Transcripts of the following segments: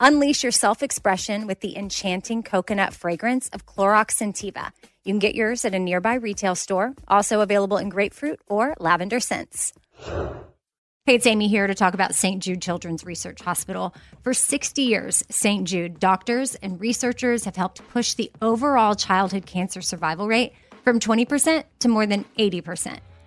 Unleash your self expression with the enchanting coconut fragrance of Clorox Scentiva. You can get yours at a nearby retail store, also available in grapefruit or lavender scents. Hey, it's Amy here to talk about St. Jude Children's Research Hospital. For 60 years, St. Jude doctors and researchers have helped push the overall childhood cancer survival rate from 20% to more than 80%.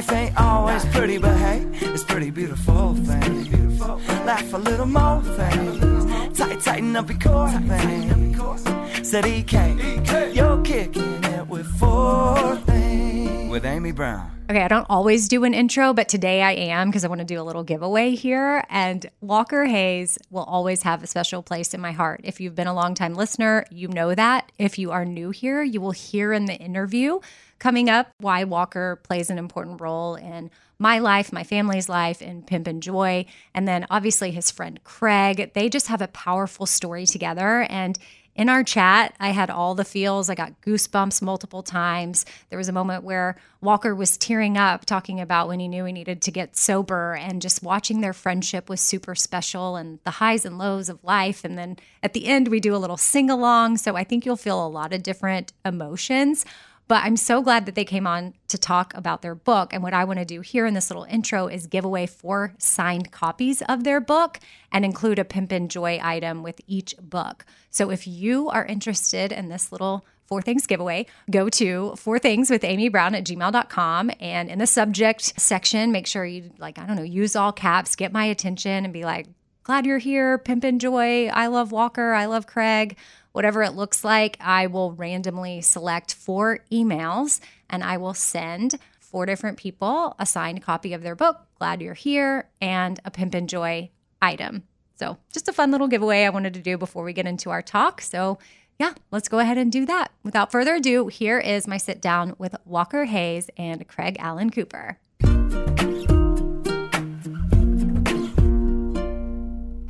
Life ain't always pretty, but hey, it's pretty beautiful things. Laugh a little more things, tight, tighten up your core things. Said EK, you're kicking it with four things. With Amy Brown. Okay, I don't always do an intro, but today I am because I want to do a little giveaway here. And Walker Hayes will always have a special place in my heart. If you've been a longtime listener, you know that. If you are new here, you will hear in the interview coming up why Walker plays an important role in my life, my family's life, and Pimpin Joy. And then obviously his friend Craig. They just have a powerful story together. And in our chat, I had all the feels. I got goosebumps multiple times. There was a moment where Walker was tearing up, talking about when he knew he needed to get sober, and just watching their friendship was super special and the highs and lows of life. And then at the end, we do a little sing along. So I think you'll feel a lot of different emotions. But I'm so glad that they came on to talk about their book. And what I want to do here in this little intro is give away four signed copies of their book and include a Pimpin Joy item with each book. So if you are interested in this little Four Things giveaway, go to Four Things with Amy Brown at gmail.com. And in the subject section, make sure you, like, I don't know, use all caps, get my attention, and be like, glad you're here, Pimpin Joy. I love Walker. I love Craig whatever it looks like, I will randomly select four emails and I will send four different people a signed copy of their book, Glad You're Here, and a Pimpin Joy item. So, just a fun little giveaway I wanted to do before we get into our talk. So, yeah, let's go ahead and do that. Without further ado, here is my sit down with Walker Hayes and Craig Allen Cooper.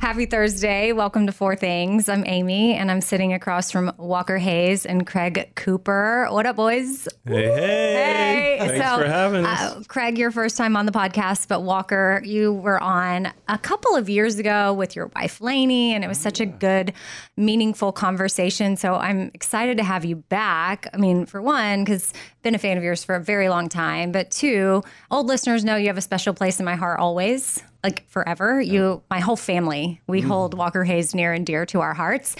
Happy Thursday. Welcome to Four Things. I'm Amy and I'm sitting across from Walker Hayes and Craig Cooper. What up, boys? Hey, hey. Hey. Thanks So, for having us. Uh, Craig, your first time on the podcast, but Walker, you were on a couple of years ago with your wife, Laney, and it was such a good, meaningful conversation. So I'm excited to have you back. I mean, for one, because been a fan of yours for a very long time, but two, old listeners know you have a special place in my heart always like forever. You, my whole family, Mm. we hold Walker Hayes near and dear to our hearts.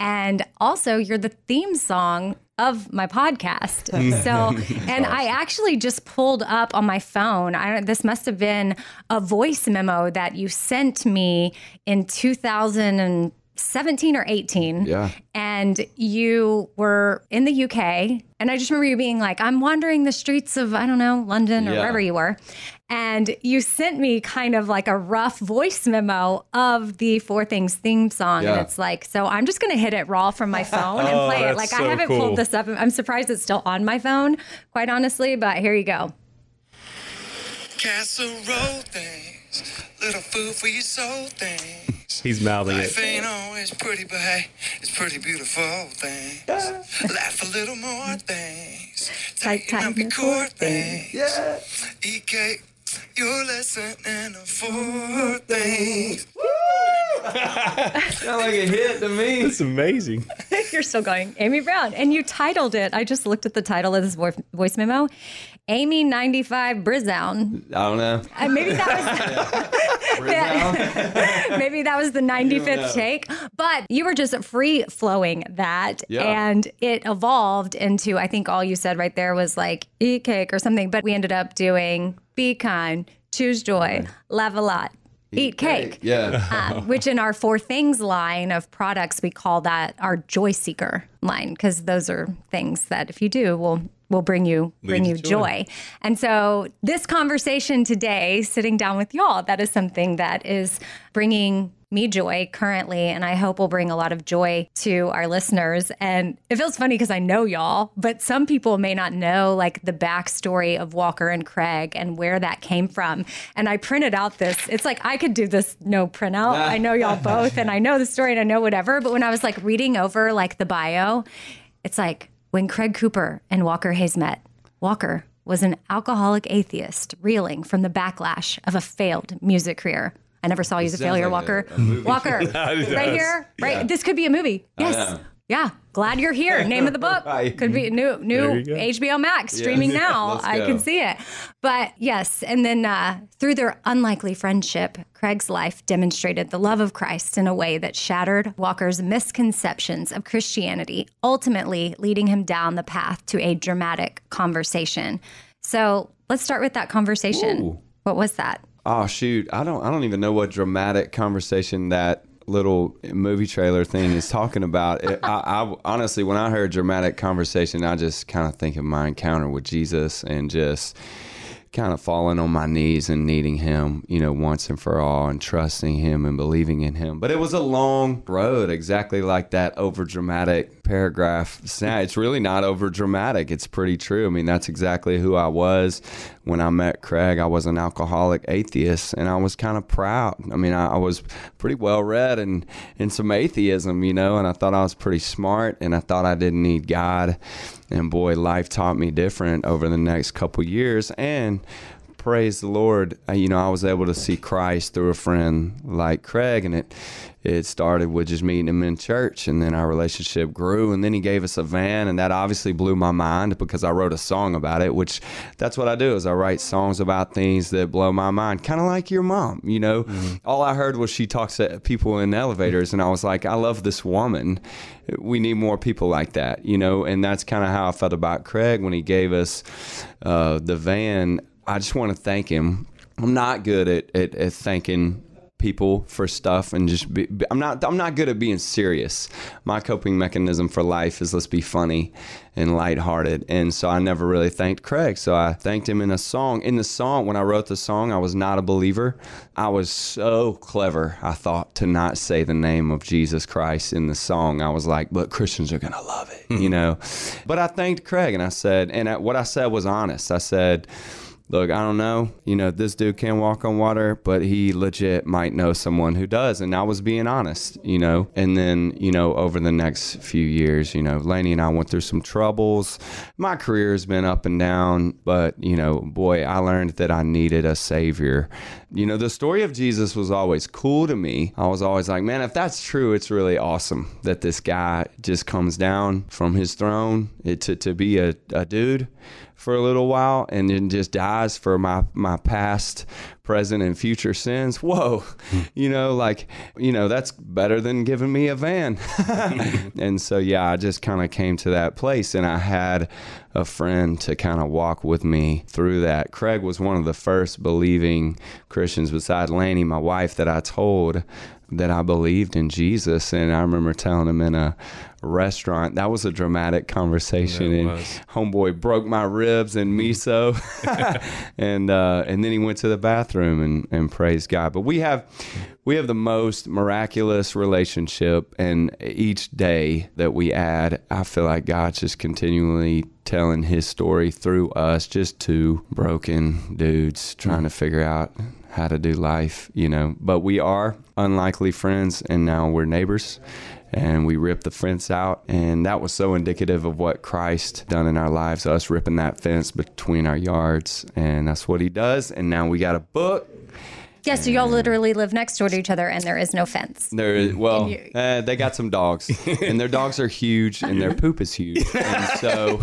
And also, you're the theme song of my podcast. So, and I actually just pulled up on my phone. I don't, this must have been a voice memo that you sent me in 2017 or 18. Yeah. And you were in the UK. And I just remember you being like, I'm wandering the streets of, I don't know, London or Yeah. wherever you were. And you sent me kind of like a rough voice memo of the Four Things theme song. Yeah. And it's like, so I'm just going to hit it raw from my phone and Oh, play it. Oh, like, so I haven't cool. pulled this up. I'm surprised it's still on my phone, quite honestly, but here you go. Casserole things, little food for your soul things. He's mouthing Life it. ain't always pretty, but hey, it's pretty beautiful things. Laugh a little more things. Tight, Tighten tight, up your core core things. Yeah. Eat cake, your lesson in the four things. Sound like a hit to me. It's amazing. You're still going, Amy Brown. And you titled it, I just looked at the title of this voice, voice memo Amy 95 Brizown. I don't know. Uh, maybe that was maybe that was the 95th take, but you were just free flowing that, Yeah. and it evolved into I think all you said right there was like eat cake or something, but we ended up doing be kind, choose joy, love a lot, eat, cake. Yeah. Uh, which in our four things line of products we call that our joy seeker line because those are things that if you do will will bring you bring you joy. joy. And so this conversation today sitting down with y'all that is something that is bringing me joy currently and I hope will bring a lot of joy to our listeners and it feels funny because I know y'all but some people may not know like the backstory of Walker and Craig and where that came from and I printed out this it's like I could do this no printout I know y'all both and I know the story and I know whatever but when I was like reading over like the bio it's like when Craig Cooper and Walker Hayes met Walker was an alcoholic atheist reeling from the backlash of a failed music career. I never saw you as a failure, like Walker. a movie. Walker, right here, right. This could be a movie. Yes. Yeah. Glad you're here. Name of the book Right. could be new new There you go. HBO Max streaming now. I can see it. But yes, and then uh, through their unlikely friendship, Craig's life demonstrated the love of Christ in a way that shattered Walker's misconceptions of Christianity, ultimately leading him down the path to a dramatic conversation. So let's start with that conversation. Ooh. What was that? Oh shoot, I don't I don't even know what dramatic conversation that little movie trailer thing is talking about. It, I, I honestly, when I heard dramatic conversation, I just kind of think of my encounter with Jesus and just kind of falling on my knees and needing him, you know, once and for all and trusting him and believing in him. But it was a long road, exactly like that over dramatic paragraph. It's really not over dramatic. It's pretty true. I mean, that's exactly who I was when I met Craig. I was an alcoholic atheist and I was kind of proud. I mean, I, I was pretty well read in, in some atheism, you know, and I thought I was pretty smart and I thought I didn't need God. And boy, life taught me different over the next couple years. And praise the Lord, uh, you know, I was able to see Christ through a friend like Craig, and it it started with just meeting him in church, and then our relationship grew, and then he gave us a van, and that obviously blew my mind because I wrote a song about it, which that's what I do is I write songs about things that blow my mind, kind of like your mom, you know. All I heard was she talks to people in elevators, and I was like, I love this woman. We need more people like that, you know, and that's kind of how I felt about Craig when he gave us uh, the van. I just want to thank him. I'm not good at, at, at thanking people for stuff and just be, I'm not I'm not good at being serious. My coping mechanism for life is let's be funny and lighthearted. And so I never really thanked Craig. So I thanked him in a song. In the song when I wrote the song, I was not a believer. I was so clever, I thought, to not say the name of Jesus Christ in the song. I was like, but Christians are going to love it, you hmm. know. But I thanked Craig and I said and I, what I said was honest. I said look, I don't know. You know, this dude can walk on water, but he legit might know someone who does. And I was being honest, you know. And then, you know, over the next few years, you know, Laney and I went through some troubles. My career has been up and down, but, you know, boy, I learned that I needed a savior. You know, the story of Jesus was always cool to me. I was always like, man, if that's true, it's really awesome that this guy just comes down from his throne to, to be a, a dude for a little while and then just dies for my my past present and future sins. Whoa, you know, like, you know, that's better than giving me a van. and so, yeah, I just kind of came to that place and I had a friend to kind of walk with me through that. Craig was one of the first believing Christians beside Laney, my wife, that I told that I believed in Jesus. And I remember telling him in a restaurant, that was a dramatic conversation. And was. homeboy broke my ribs and miso. and uh, and then he went to the bathroom and, and praised God. But we have we have the most miraculous relationship and each day that we add, I feel like God's just continually telling his story through us, just two broken dudes trying to figure out how to do life, you know. But we are unlikely friends, and now we're neighbors. And we ripped the fence out, and that was so indicative of what Christ done in our lives. Us ripping that fence between our yards, and that's what He does. And now we got a book. Yeah, so y'all literally live next door to each other and there is no fence. There, is- well, you- uh, they got some dogs, and their dogs are huge, and their poop is huge. And so,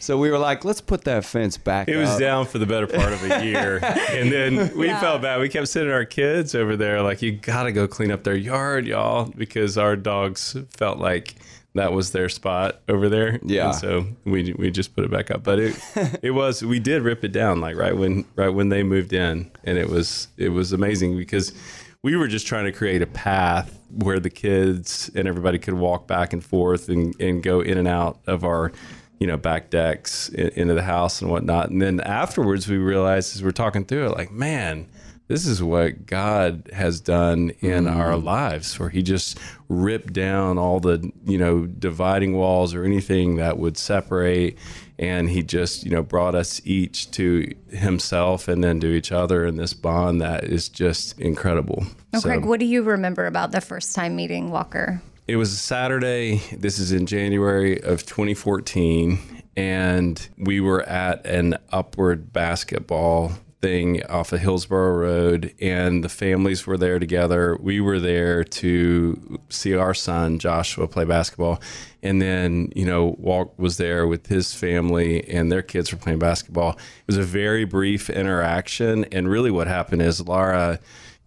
so we were like, let's put that fence back. It was up. down for the better part of a year. and then we Yeah. felt bad. We kept sending our kids over there, like, you got to go clean up their yard, y'all, because our dogs felt like that was their spot over there. Yeah. And so we, we just put it back up. But it it was we did rip it down like right when right when they moved in. And it was it was amazing because we were just trying to create a path where the kids and everybody could walk back and forth and, and go in and out of our you know, back decks into the house and whatnot. And then afterwards, we realized as we're talking through it, like, man, this is what God has done in mm. our lives, where He just ripped down all the, you know, dividing walls or anything that would separate. And He just, you know, brought us each to Himself and then to each other in this bond that is just incredible. Oh, So- Craig, what do you remember about the first time meeting Walker? it was a Saturday. This is in January of 2014. And we were at an upward basketball thing off of Hillsboro Road, and the families were there together. We were there to see our son, Joshua, play basketball. And then, you know, Walt was there with his family, and their kids were playing basketball. It was a very brief interaction. And really, what happened is Laura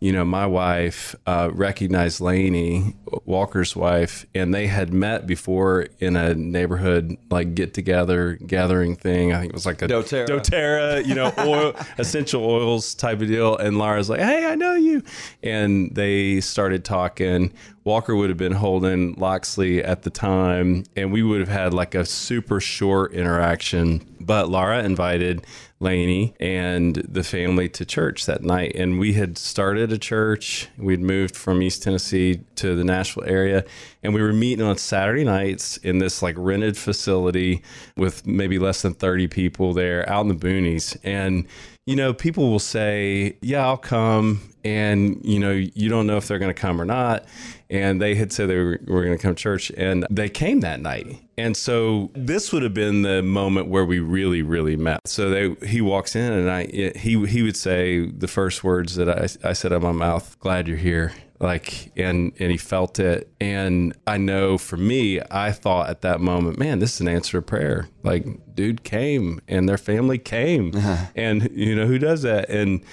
you know, my wife uh, recognized Laney, Walker's wife, and they had met before in a neighborhood like get together gathering thing. I think it was like a doTERRA. doTERRA, you know, oil, essential oils type of deal. And Laura's like, hey, I know you. And they started talking. Walker would have been holding Loxley at the time, and we would have had like a super short interaction. But Laura invited Laney and the family to church that night. And we had started a church. We'd moved from East Tennessee to the Nashville area. And we were meeting on Saturday nights in this like rented facility with maybe less than 30 people there out in the boonies. And, you know, people will say, Yeah, I'll come. And, you know, you don't know if they're going to come or not. And they had said they were, were going to come to church. And they came that night. And so this would have been the moment where we really, really met. So they, he walks in and I, he, he would say the first words that I, I said out of my mouth, glad you're here. Like, and, and he felt it. And I know for me, I thought at that moment, man, this is an answer to prayer. Like, dude came and their family came. Uh-huh. And, you know, who does that? And,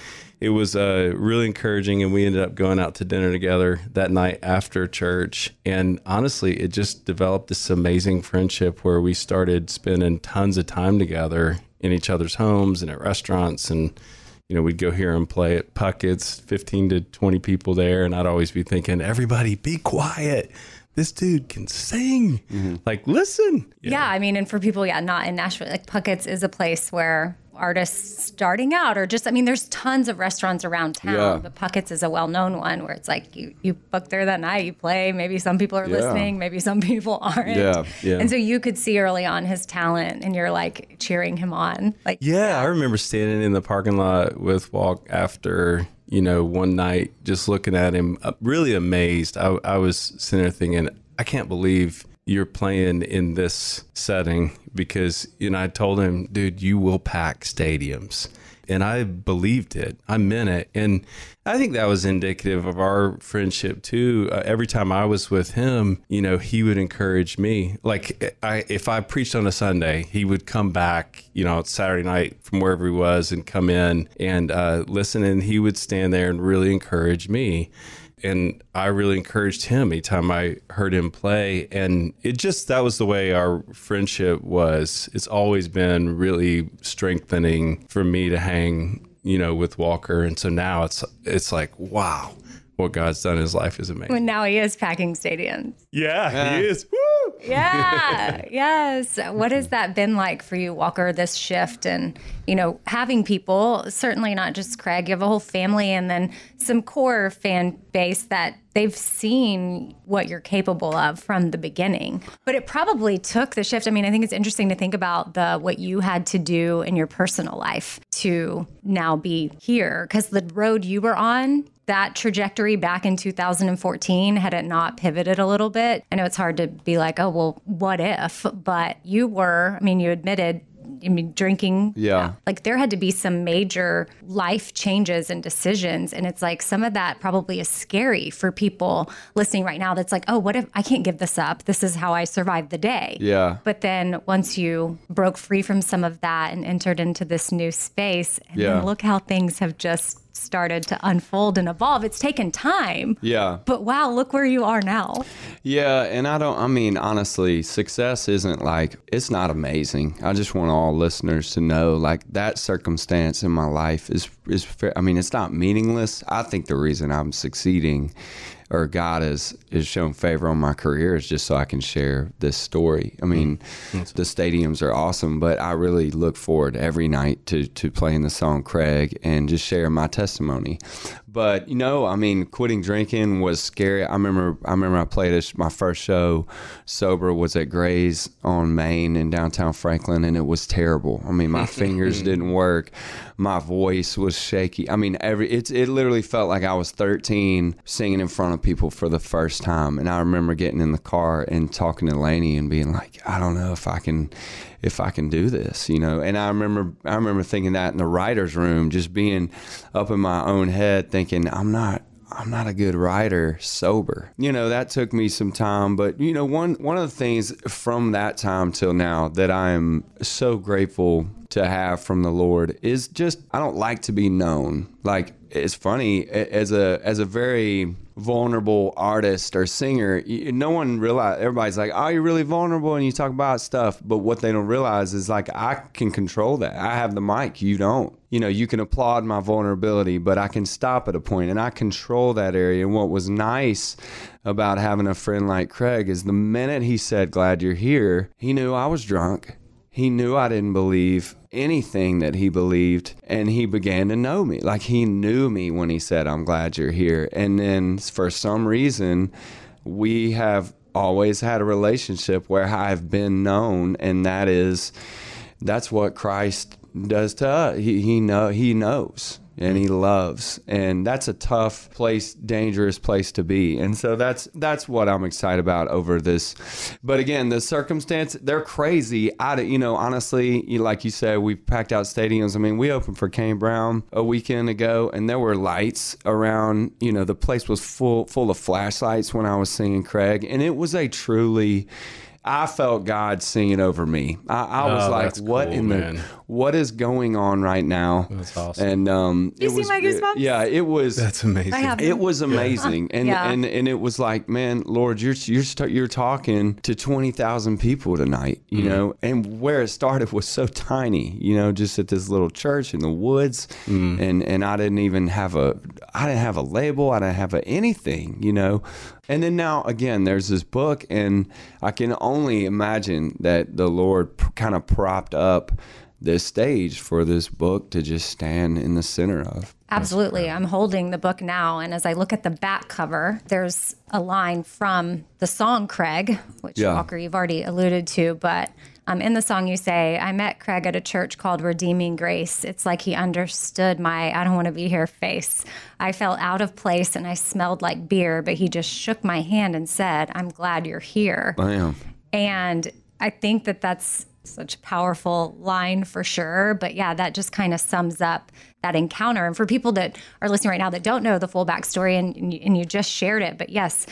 it was uh, really encouraging and we ended up going out to dinner together that night after church. And honestly it just developed this amazing friendship where we started spending tons of time together in each other's homes and at restaurants. And you know we'd go here and play at Puckett's 15 to 20 people there. And i'd always be thinking everybody be quiet. This dude can sing. Like listen. Yeah. I mean, and for people, yeah, not in Nashville, like Puckett's is a place where artists starting out or just, I mean, there's tons of restaurants around town, Yeah. but Puckett's is a well known one where it's like you, you book there that night, you play, maybe some people are Yeah. listening, maybe some people aren't. Yeah, yeah. And so you could see early on his talent and you're like cheering him on. Like, Yeah, I remember standing in the parking lot with Walk after, you know, one night, just looking at him, uh, really amazed. I, I was sitting there thinking, I can't believe, you're playing in this setting because you know I told him, dude, you will pack stadiums. And I believed it. I meant it. And I think that was indicative of our friendship too. Uh, every time I was with him, you know, he would encourage me. Like I if I preached on a Sunday, he would come back, you know, Saturday night from wherever he was and come in and uh, listen and he would stand there and really encourage me and I really encouraged him anytime I heard him play. And it just that was the way our friendship was. It's always been really strengthening for me to hang, you know, with Walker. And so now it's it's like, wow, what God's done in his life is amazing. And now he is packing stadiums. Yeah, he is. Woo! Yeah. yes. What has that been like for you, Walker, this shift and, you know, having people, certainly not just Craig, you have a whole family and then some core fan base that they've seen what you're capable of from the beginning. But it probably took the shift. I mean, I think it's interesting to think about the what you had to do in your personal life to now be here because the road you were on that trajectory back in 2014 had it not pivoted a little bit i know it's hard to be like oh Oh, well what if but you were i mean you admitted I mean, drinking. Yeah. Like there had to be some major life changes and decisions. And it's like some of that probably is scary for people listening right now that's like, oh, what if I can't give this up? This is how I survived the day. Yeah. But then once you broke free from some of that and entered into this new space, and Yeah. look how things have just started to unfold and evolve. It's taken time. Yeah. But wow, look where you are now. Yeah, and I don't. I mean, honestly, success isn't like it's not amazing. I just want all listeners to know, like that circumstance in my life is is. I mean, it's not meaningless. I think the reason I'm succeeding, or God has is shown favor on my career, is just so I can share this story. I mm-hmm. mean, the stadiums are awesome, but I really look forward every night to to playing the song Craig and just sharing my testimony. But you know, I mean, quitting drinking was scary. I remember, I remember I played a, my first show sober was at Gray's on Main in downtown Franklin, and it was terrible. I mean, my mm-hmm. fingers didn't work, my voice was shaky. I mean, every it's it literally felt like I was 13 singing in front of people for the first time. And I remember getting in the car and talking to Laney and being like, I don't know if I can if I can do this, you know. And I remember I remember thinking that in the writer's room, just being up in my own head thinking, I'm not I'm not a good writer sober. You know, that took me some time, but you know, one one of the things from that time till now that I am so grateful to have from the Lord is just I don't like to be known. Like it's funny as a as a very vulnerable artist or singer, no one realize everybody's like, "Oh, you're really vulnerable," and you talk about stuff. But what they don't realize is like I can control that. I have the mic. You don't. You know, you can applaud my vulnerability, but I can stop at a point, and I control that area. And what was nice about having a friend like Craig is the minute he said, "Glad you're here," he knew I was drunk. He knew I didn't believe anything that he believed, and he began to know me. Like he knew me when he said, I'm glad you're here. And then for some reason, we have always had a relationship where I've been known, and that is that's what Christ does to us. He, he know he knows and he loves. And that's a tough place dangerous place to be. And so that's that's what i'm excited about over this. But again the circumstance they're crazy. I you know honestly like you said we've packed out stadiums. I mean we opened for kane brown a weekend ago and there were lights around you know the place was full full of flashlights when i was singing craig. And it was a truly I felt God singing over me. I, I was Oh, like, "What cool, in man. the what is going on right now?" That's awesome. And um, You it see was, my goosebumps? Yeah, it was. That's amazing. I have it was amazing, and, Yeah. and and it was like, man, Lord, you're you're st- you're talking to twenty thousand people tonight, you know, and where it started was so tiny, you know, just at this little church in the woods, and and I didn't even have a I didn't have a label, I didn't have a, anything, you know, and then now again, there's this book, and I can only imagine that the Lord p- kind of propped up this stage for this book to just stand in the center of. Absolutely. I'm holding the book now. And as I look at the back cover, there's a line from the song Craig, which Yeah. Walker, you've already alluded to. But um, in the song, you say, I met Craig at a church called Redeeming Grace. It's like he understood my I don't want to be here face. I felt out of place and I smelled like beer, but he just shook my hand and said, I'm glad you're here. Bam. And I think that that's such a powerful line for sure. But yeah, that just kind of sums up that encounter. And for people that are listening right now that don't know the full backstory and, and, you, and you just shared it, but yes,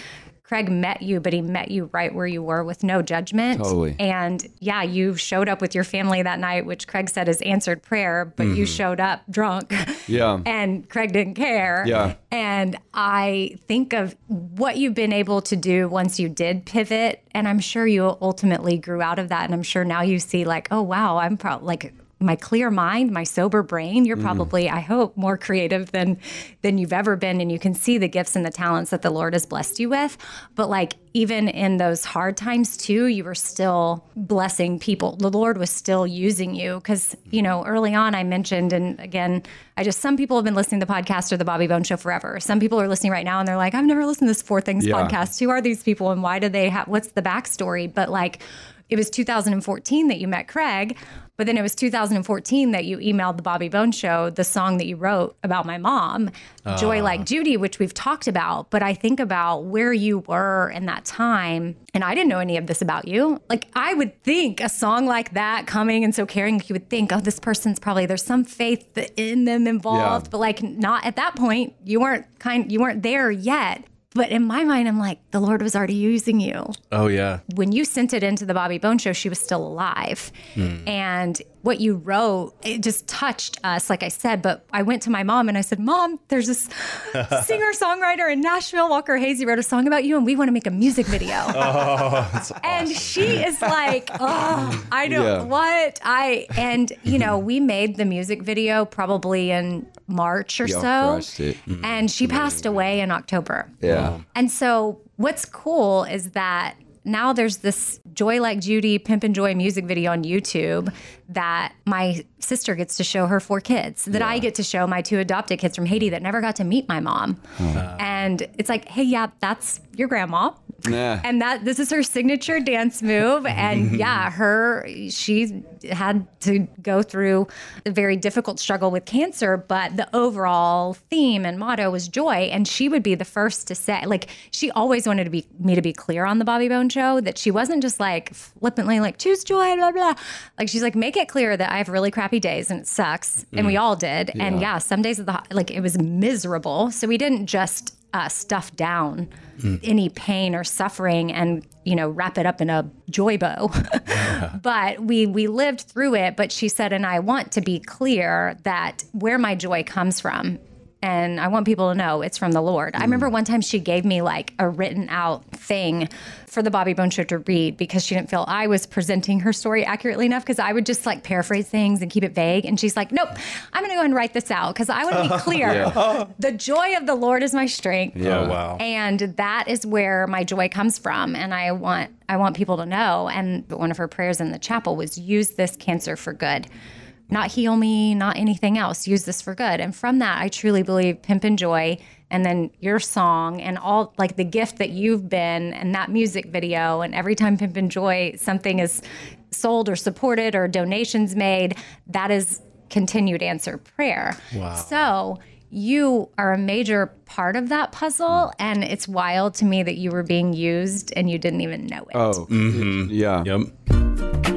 Craig met you, but he met you right where you were with no judgment. Totally. And yeah, you showed up with your family that night, which Craig said is answered prayer, but you mm-hmm. showed up drunk. Yeah. and Craig didn't care. Yeah. And I think of what you've been able to do once you did pivot. And I'm sure you ultimately grew out of that. And I'm sure now you see, like, oh, wow, I'm probably like, my clear mind, my sober brain, you're mm-hmm. probably, I hope, more creative than than you've ever been and you can see the gifts and the talents that the Lord has blessed you with. But like even in those hard times too, you were still blessing people. The Lord was still using you cuz you know, early on I mentioned and again, I just some people have been listening to the podcast or the Bobby Bones show forever. Some people are listening right now and they're like, I've never listened to this Four Things Yeah. podcast. Who are these people and why do they have what's the backstory? But like it was 2014 that you met Craig, but then it was 2014 that you emailed the Bobby Bones Show the song that you wrote about my mom, Joy ah. Like Judy, which we've talked about. But I think about where you were in that time, and I didn't know any of this about you. Like, I would think a song like that coming and so caring, you would think, oh, this person's probably, there's some faith in them involved, Yeah. but like, not at that point. You weren't kind, you weren't there yet. But in my mind, I'm like, the Lord was already using you Oh yeah. when you sent it into the Bobby Bones show, she was still alive. Hmm. And what you wrote, it just touched us, like I said. But I went to my mom and I said, Mom, there's this singer songwriter in Nashville, Walker Hazy, wrote a song about you, and we want to make a music video. Oh, and she is like, Oh, I don't Yeah. what I and you mm-hmm. know, we made the music video probably in March or Y'all so. crushed it. Mm-hmm. And she passed away in October. Yeah. And so, what's cool is that now there's this Joy Like Judy Pimpin Joy music video on YouTube that my sister gets to show her four kids, that I get to show my two adopted kids from Haiti that never got to meet my mom. And it's like, hey, yeah, that's your grandma. Nah. And that this is her signature dance move. And yeah, her she had to go through a very difficult struggle with cancer, but the overall theme and motto was joy. And she would be the first to say, like, she always wanted to be me to be clear on the Bobby Bones show that she wasn't just like flippantly like choose joy, blah blah. Like she's like, make it clear that I have really crappy days and it sucks. And we all did. And yeah, some days of the like it was miserable. So we didn't just uh, stuff down Mm. any pain or suffering and you know wrap it up in a joy bow. But we we lived through it but she said and i want to be clear that where my joy comes from and I want people to know it's from the Lord. I remember mm. one time she gave me like a written out thing for the Bobby Bones Show to read because she didn't feel I was presenting her story accurately enough because I would just like paraphrase things and keep it vague. And she's like, nope, I'm going to go and write this out because I want to be clear. The joy of the Lord is my strength Yeah. Oh wow. and that is where my joy comes from and i want i want people to know and one of her prayers in the chapel was use this cancer for good not heal me not anything else. Use this for good. And from that i truly believe pimpin joy and then your song and all like the gift that you've been and that music video. And every time pimpin joy something is sold or supported or donations made that is continued answer prayer. Wow. So you are a major part of that puzzle. Mm. And it's wild to me that you were being used and you didn't even know it. Oh, mm-hmm. yeah. Yep.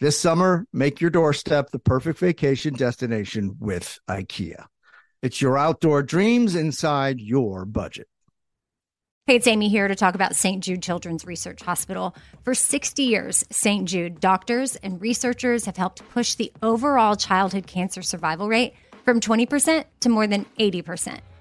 This summer, make your doorstep the perfect vacation destination with IKEA. It's your outdoor dreams inside your budget. Hey, it's Amy here to talk about St. Jude Children's Research Hospital. For 60 years, St. Jude doctors and researchers have helped push the overall childhood cancer survival rate from 20% to more than 80%.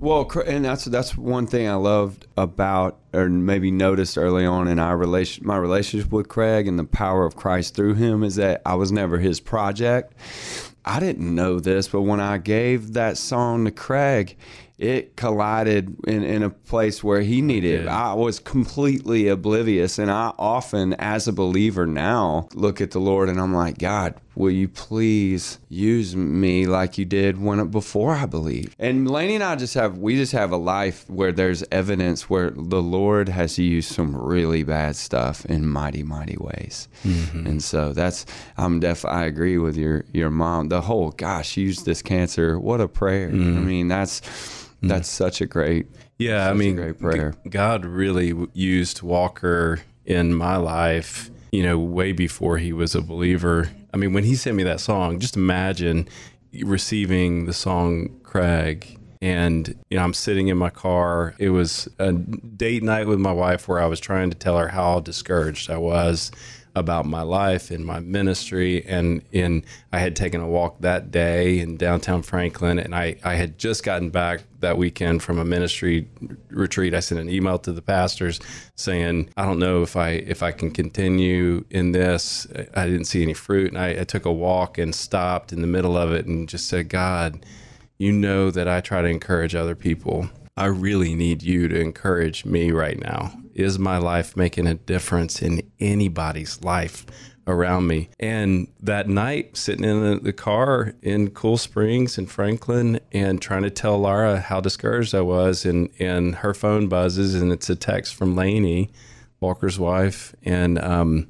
Well, and that's that's one thing I loved about, or maybe noticed early on in our relation, my relationship with Craig, and the power of Christ through him is that I was never his project. I didn't know this, but when I gave that song to Craig, it collided in, in a place where he needed. it. I was completely oblivious, and I often, as a believer now, look at the Lord and I'm like, God, will you please use me like you did when before I believed? And Laney and I just have we just have a life where there's evidence where the Lord has used some really bad stuff in mighty, mighty ways. Mm-hmm. And so that's I'm def I agree with your your mom. The whole gosh, use this cancer. What a prayer. I mm-hmm. mean, that's mm-hmm. that's such a great Yeah, I mean, great prayer. G- God really used Walker in my life, you know, way before he was a believer. I mean, when he sent me that song, just imagine receiving the song Craig. And, you know, I'm sitting in my car. It was a date night with my wife where I was trying to tell her how discouraged I was about my life and my ministry and in I had taken a walk that day in downtown Franklin and I, I had just gotten back that weekend from a ministry retreat. I sent an email to the pastors saying, I don't know if I if I can continue in this. I didn't see any fruit and I, I took a walk and stopped in the middle of it and just said, God, you know that I try to encourage other people. I really need you to encourage me right now. Is my life making a difference in anybody's life around me. And that night, sitting in the, car in Cool Springs in Franklin and trying to tell Laura how discouraged I was, and, and her phone buzzes and it's a text from Laney, Walker's wife. And, um,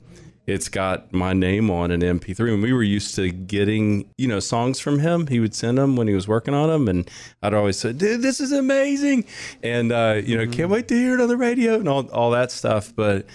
it's got my name on an MP3. And we were used to getting, you know, songs from him. He would send them when he was working on them. And I'd always say, dude, this is amazing. And, uh, you know, can't wait to hear it on the radio and all, all that stuff. But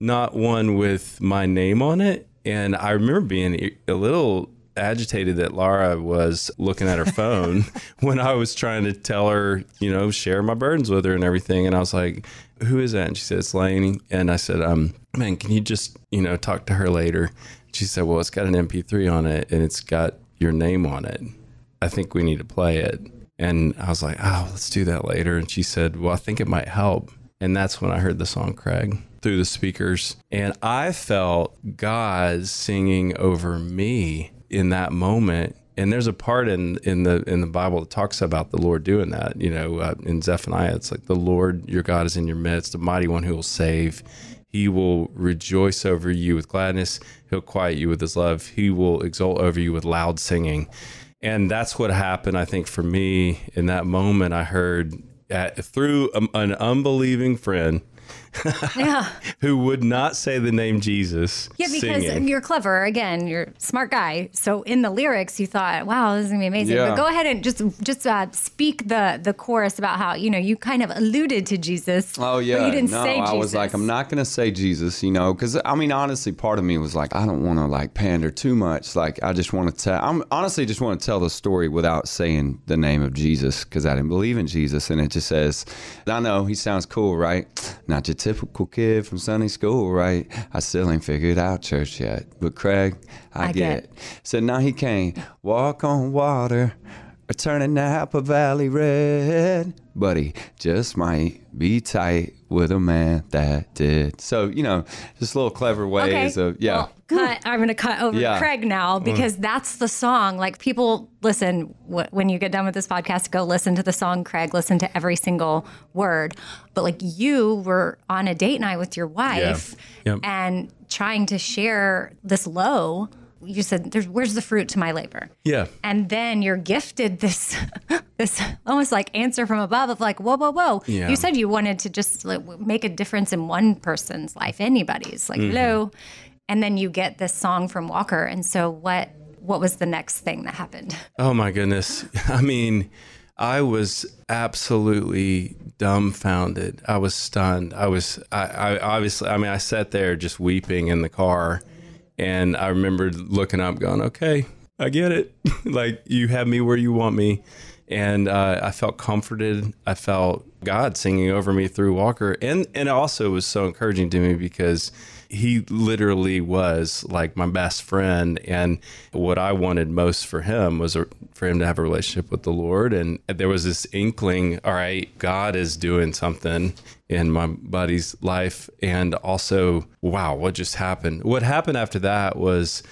not one with my name on it. And I remember being a little agitated that Laura was looking at her phone when I was trying to tell her, you know, share my burdens with her and everything. And I was like, who is that? And she said, it's Laney. And I said, um, man, can you just, you know, talk to her later? She said, well, it's got an MP3 on it and it's got your name on it. I think we need to play it. And I was like, oh, let's do that later. And she said, well, I think it might help. And that's when I heard the song Craig through the speakers. And I felt God singing over me in that moment. And there's a part in, in the in the Bible that talks about the Lord doing that. You know, uh, in Zephaniah, it's like the Lord your God is in your midst, the mighty one who will save. He will rejoice over you with gladness. He'll quiet you with his love. He will exult over you with loud singing. And that's what happened, I think, for me in that moment. I heard at, through a, an unbelieving friend Yeah. who would not say the name Jesus. Yeah, because singing. you're clever. Again, you're a smart guy. So in the lyrics, you thought, "Wow, this is gonna be amazing." Yeah. But go ahead and just just uh, speak the the chorus about how you know you kind of alluded to Jesus. Oh but yeah, you didn't no. say I was like, I'm not gonna say Jesus, you know, because I mean, honestly, part of me was like, I don't want to like pander too much. Like, I just want to tell. I'm honestly just want to tell the story without saying the name of Jesus because I didn't believe in Jesus, and it just says, I know he sounds cool, right? Not your typical kid from Sunday school, right? I still ain't figured out church yet, but Craig, I, I get. get. Said now he can't walk on water or turn a Napa Valley red, but he just might be tight with a man that did. So you know, just little clever ways okay. of yeah. Well, cut. I'm going to cut over Yeah. Craig now mm. because that's the song. Like people listen wh- when you get done with this podcast, go listen to the song Craig. Listen to every single word. But like you were on a date night with your wife Yep. and trying to share this low. You said, "There's where's the fruit to my labor?" yeah. and then you're gifted this this almost like answer from above of like whoa whoa whoa Yeah. you said you wanted to just like, make a difference in one person's life anybody's like mm-hmm. hello and then you get this song from walker and so what what was the next thing that happened Oh my goodness. I mean, I was absolutely dumbfounded. I was stunned. I was, I, I obviously, I mean, I sat there just weeping in the car. And I remember looking up, going, okay, I get it. like, you have me where you want me. And uh, I felt comforted. I felt God singing over me through Walker. And, and it also was so encouraging to me because he literally was like my best friend and what i wanted most for him was for him to have a relationship with the lord and there was this inkling all right god is doing something in my buddy's life and also wow what just happened? What happened after that was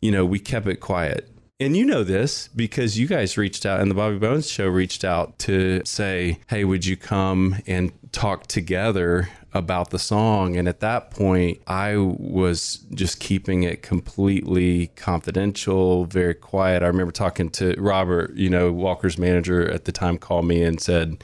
you know we kept it quiet. And you know this because you guys reached out and the Bobby Bones show reached out to say, hey, would you come and talk together about the song? And at that point, I was just keeping it completely confidential, very quiet. I remember talking to Robert, you know, Walker's manager at the time called me and said,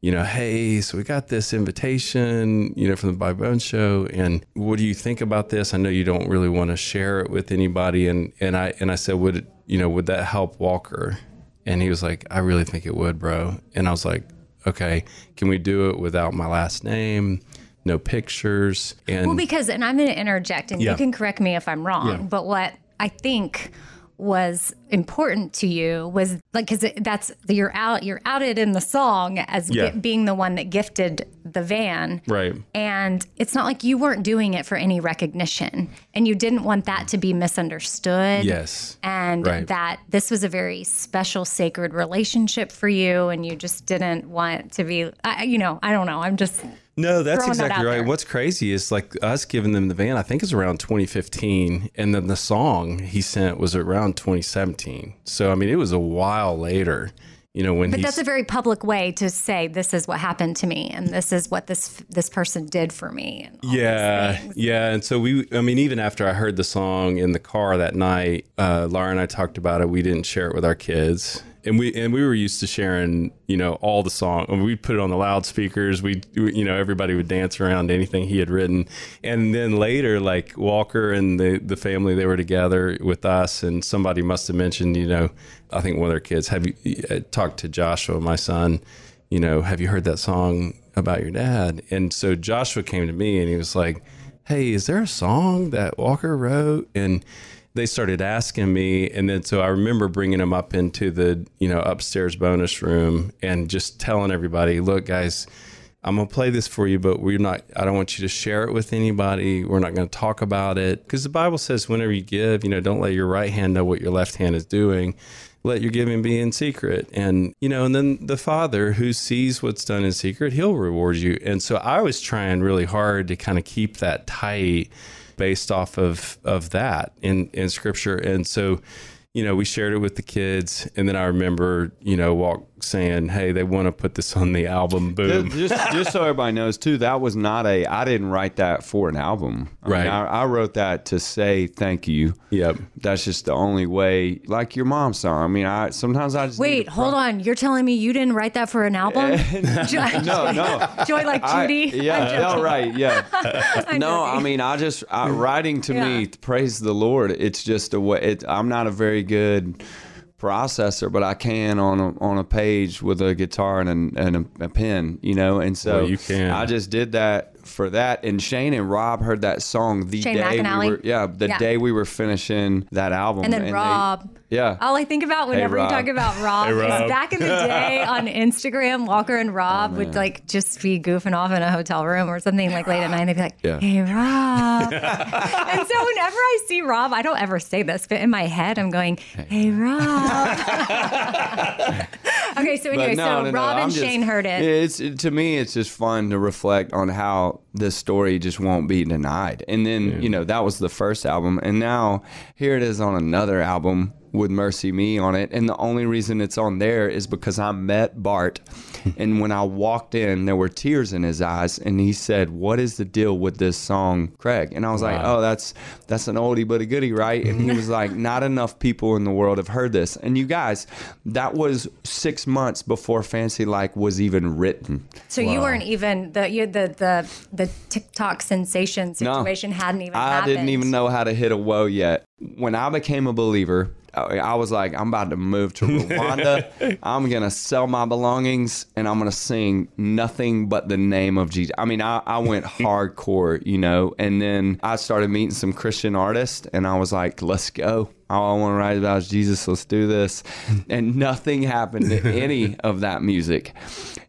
you know, hey, so we got this invitation, you know, from the Bobby Bones show, and what do you think about this? I know you don't really want to share it with anybody, and and I and I said, would it, you know, would that help Walker? And he was like, I really think it would, bro. And I was like, okay, can we do it without my last name, no pictures, and well because and i'm going to interject and Yeah. you can correct me if i'm wrong Yeah. but what i think was important to you was like because that's you're out you're outed in the song as Yeah. being the one that gifted the van right, and it's not like you weren't doing it for any recognition and you didn't want that to be misunderstood yes, and Right. that this was a very special sacred relationship for you and you just didn't want to be I, you know i don't know i'm just No, that's throwing that exactly right. there. What's crazy is like us giving them the van, I think it's around 2015. And then the song he sent was around 2017. So, I mean, it was a while later, you know, when But that's a very public way to say this is what happened to me and this is what this this person did for me. Yeah, yeah. And so we, I mean, even after I heard the song in the car that night, uh, Laura and I talked about it. We didn't share it with our kids. And we and we were used to sharing, you know, all the song. We put it on the loudspeakers. We, you know, everybody would dance around anything he had written. And then later, like Walker and the the family, they were together with us, and somebody must have mentioned, you know, I think one of their kids have you uh, talked to Joshua, my son, you know, have you heard that song about your dad? And so Joshua came to me and he was like, Hey, is there a song that Walker wrote? And they started asking me. And then so I remember bringing them up into the, you know, upstairs bonus room and just telling everybody, look, guys, I'm going to play this for you, but we're not, I don't want you to share it with anybody. We're not going to talk about it. Because the Bible says, whenever you give, you know, don't let your right hand know what your left hand is doing let your giving be in secret and you know and then the father who sees what's done in secret he'll reward you and so i was trying really hard to kind of keep that tight based off of of that in in scripture. And so you know we shared it with the kids. And then i remember you know walk saying hey they want to put this on the album boom just, just so everybody knows too, that was not a. I didn't write that for an album. I mean, Right. I, I wrote that to say thank you. yep That's just the only way. Like your mom's song. I mean, I sometimes I just Wait, hold pro- on. You're telling me you didn't write that for an album? Eh, Joy, No, no. Joy like I- Judy. yeah, yeah, right, yeah. no, I mean, I just I, writing to me, praise the Lord. It's just a way. It, I'm not a very good processor, but I can on a, on a page with a guitar and, a, and a, a pen, you know. And so Well, you can. I just did that for that. And Shane and Rob heard that song the Shane day McAnally? we were, yeah, the Yeah. day we were finishing that album. And then they- Rob. yeah. All I think about whenever Rob. you talk about Rob, Hey, is back in the day on Instagram, Walker and oh, Rob Oh, would like just be goofing off in a hotel room or something like late at night. And they'd be like, Yeah. "Hey, Rob." and so whenever I see Rob, I don't ever say this, but in my head, I'm going, "Hey, Rob." okay, so anyway, But so Rob I'm and just- Shane heard it. It's to me, it's just fun to reflect on how this story just won't be denied. And then you know that was the first album, and now here it is on another album with MercyMe on it. And the only reason it's on there is because I met Bart, and when I walked in, there were tears in his eyes, and he said, "What is the deal with this song, Craig?" And I was like, "Oh, that's that's an oldie but a goodie, right?" And he was like, "Not enough people in the world have heard this." And you guys, that was six months before Fancy Like was even written. So you weren't even the you the the the TikTok sensation No. situation hadn't even I happened. didn't even know how to hit a woe yet. When I became a believer, I was like, I'm about to move to Rwanda. I'm going to sell my belongings and I'm going to sing nothing but the name of Jesus. I mean, I, I went hardcore, you know, and then I started meeting some Christian artists and I was like, let's go. All I want to write about is Jesus. Let's do this. And nothing happened to any of that music.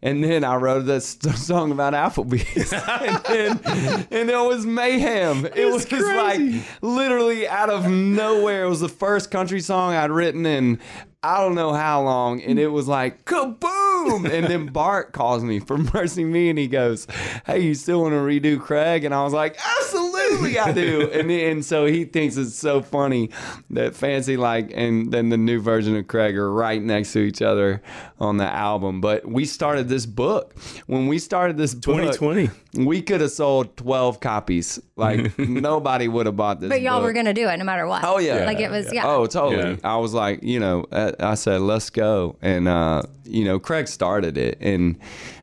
And then I wrote this song about Applebee's. and, then, and it was mayhem. It was just like literally out of nowhere. It was the first country song I'd written in I don't know how long. And it was like kaboom. And then Bart calls me from MercyMe and he goes, Hey, you still want to redo Craig? And I was like, Absolutely, I do. And, and so he thinks it's so funny that Fancy Like and then the new version of Craig are right next to each other on the album. But we started this book. When we started this book, 2020. we could have sold 12 copies. Like nobody would have bought this But y'all book. were gonna do it no matter what. Oh, yeah. like it was yeah. Oh, totally. Yeah. I was like, you know, I, I said, let's go. And, uh, you know, Craig started it. And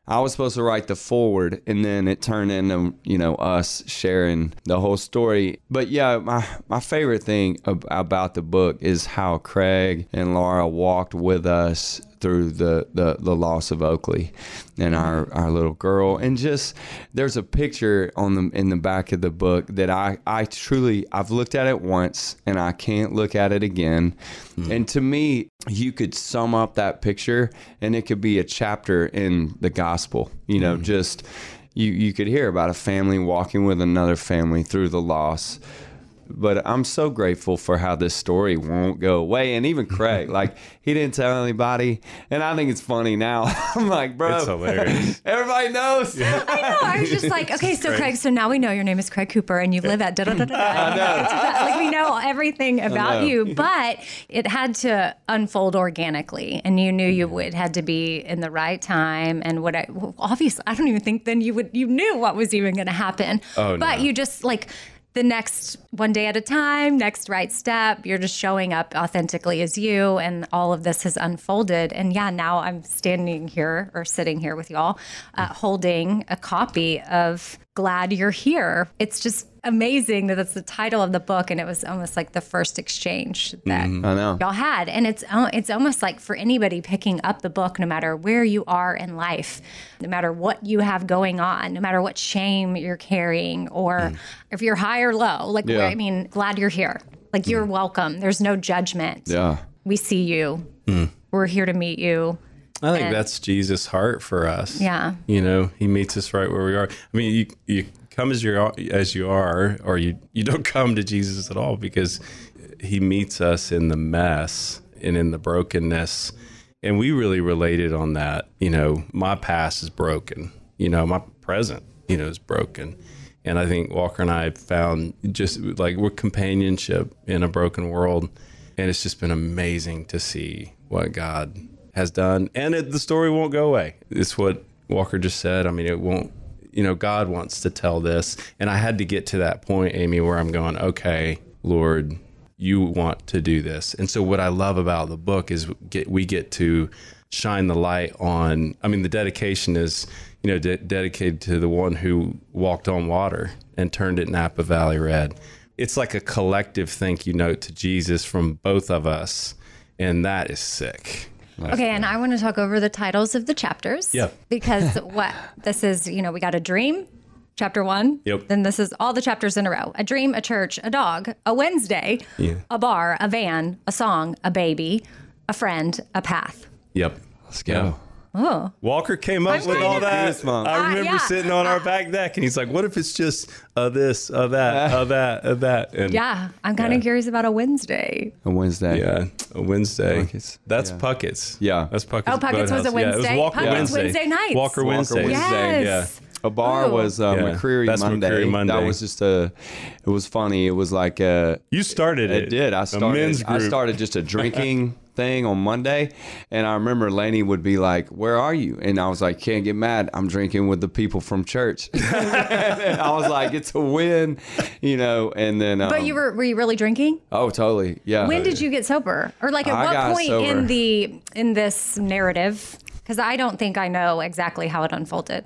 I was supposed to write the forward, and then it turned into, you know, us sharing the whole story. But yeah, my, my favorite thing ab- about the book is how Craig and Laura walked with us through the, the, the loss of Oakley and our, our little girl. And just there's a picture on the in the back of the book that I, I truly I've looked at it once and I can't look at it again. Hmm. And to me, you could sum up that picture and it could be a chapter in the gospel. You know, hmm. just you, you could hear about a family walking with another family through the loss but I'm so grateful for how this story won't go away. And even Craig, like he didn't tell anybody, and I think it's funny now. I'm like, bro, It's hilarious. everybody knows. I know. I was just like, okay, so Craig, so now we know your name is Craig Cooper and you live at da da da da. da. Like we know everything about know. you, but it had to unfold organically, and you knew you would had to be in the right time. And what I well, obviously, I don't even think then you would you knew what was even going to happen. Oh, but no. you just like. The next one day at a time, next right step. You're just showing up authentically as you, and all of this has unfolded. And yeah, now I'm standing here or sitting here with y'all, uh, holding a copy of Glad You're Here. It's just amazing that that's the title of the book, and it was almost like the first exchange that mm-hmm. I know. y'all had. And it's uh, it's almost like for anybody picking up the book, no matter where you are in life, no matter what you have going on, no matter what shame you're carrying, or mm. if you're high or low. Like, Yeah. I mean, glad you're here. Like, you're mm. welcome. There's no judgment. Yeah. We see you. Mm. We're here to meet you. I think And- that's Jesus' heart for us. Yeah. You know, he meets us right where we are. I mean, you you come as you are, as you are, or you you don't come to Jesus at all because he meets us in the mess and in the brokenness, and we really related on that. You know, my past is broken. You know, my present, you know, is broken. And I think Walker and I found just like we're companionship in a broken world. And it's just been amazing to see what God has done. And it, the story won't go away. It's what Walker just said. I mean, it won't, you know, God wants to tell this. And I had to get to that point, Amy, where I'm going, okay, Lord, you want to do this. And so what I love about the book is get, we get to shine the light on, I mean, the dedication is, you know, de- dedicated to the one who walked on water and turned it Napa Valley red. It's like a collective thank you note to Jesus from both of us. And that is sick. Okay, and I want to talk over the titles of the chapters. Yeah. Because what this is, you know, we got a dream, chapter one. Yep. Then this is all the chapters in a row a dream, a church, a dog, a Wednesday, Yeah. a bar, a van, a song, a baby, a friend, a path. Yep. Let's go. Oh, Walker came up I'm with all that. Goosebumps. I Uh, remember yeah. sitting on our back deck, and he's like, "What if it's just uh, this, uh, that, uh, that, uh, that?" And yeah. I'm kind of curious about a Wednesday. A Wednesday. yeah, a Wednesday. Puckett's, That's yeah. Puckett's. Yeah. that's Puckett's. Oh, Puckett's was a Boathouse. Yeah, it Wednesday? was Walker Puckett's Wednesday. Wednesday nights. Walker Walker Wednesday. Wednesday. Yes. A bar Ooh. was uh, Yeah, McCreary, that's Monday. McCreary Monday. That was just a. It was funny. It was like a. You started it. It did. I A started. men's I started just a drinking thing on Monday, and I remember Laney would be like, "Where are you?" And I was like, "Can't get mad. I'm drinking with the people from church." I was like, "It's a win," you know. And then, um, But you were were you really drinking? oh, totally, yeah. When did you get sober? Or like at I what point sober. in the in this narrative? Because I don't think I know exactly how it unfolded.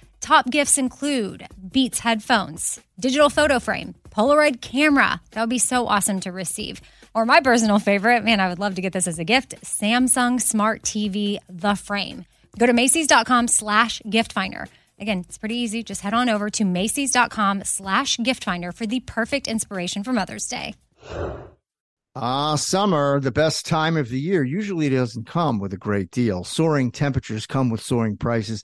Top gifts include Beats headphones, digital photo frame, Polaroid camera. That would be so awesome to receive. Or my personal favorite, man, I would love to get this as a gift Samsung Smart TV, the frame. Go to Macy's.com slash gift finder. Again, it's pretty easy. Just head on over to Macy's.com slash gift finder for the perfect inspiration for Mother's Day. Ah, summer, the best time of the year, usually it doesn't come with a great deal. Soaring temperatures come with soaring prices,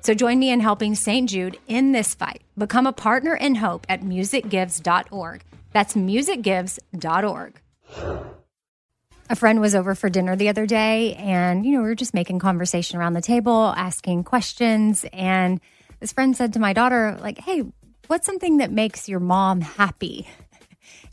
So join me in helping St. Jude in this fight. Become a partner in hope at musicgives.org. That's musicgives.org. A friend was over for dinner the other day, and, you know, we were just making conversation around the table, asking questions. And this friend said to my daughter, like, hey, what's something that makes your mom happy?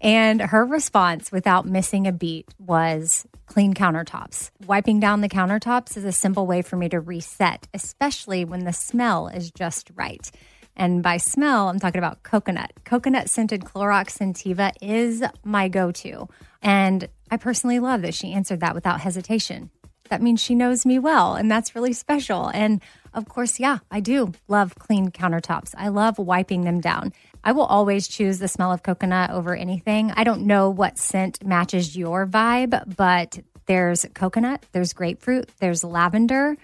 And her response, without missing a beat, was clean countertops. Wiping down the countertops is a simple way for me to reset, especially when the smell is just right. And by smell, I'm talking about coconut. Coconut scented Clorox Scentiva is my go to. And I personally love that she answered that without hesitation. That means she knows me well, and that's really special. And of course, yeah, I do love clean countertops. I love wiping them down. I will always choose the smell of coconut over anything. I don't know what scent matches your vibe, but there's coconut, there's grapefruit, there's lavender.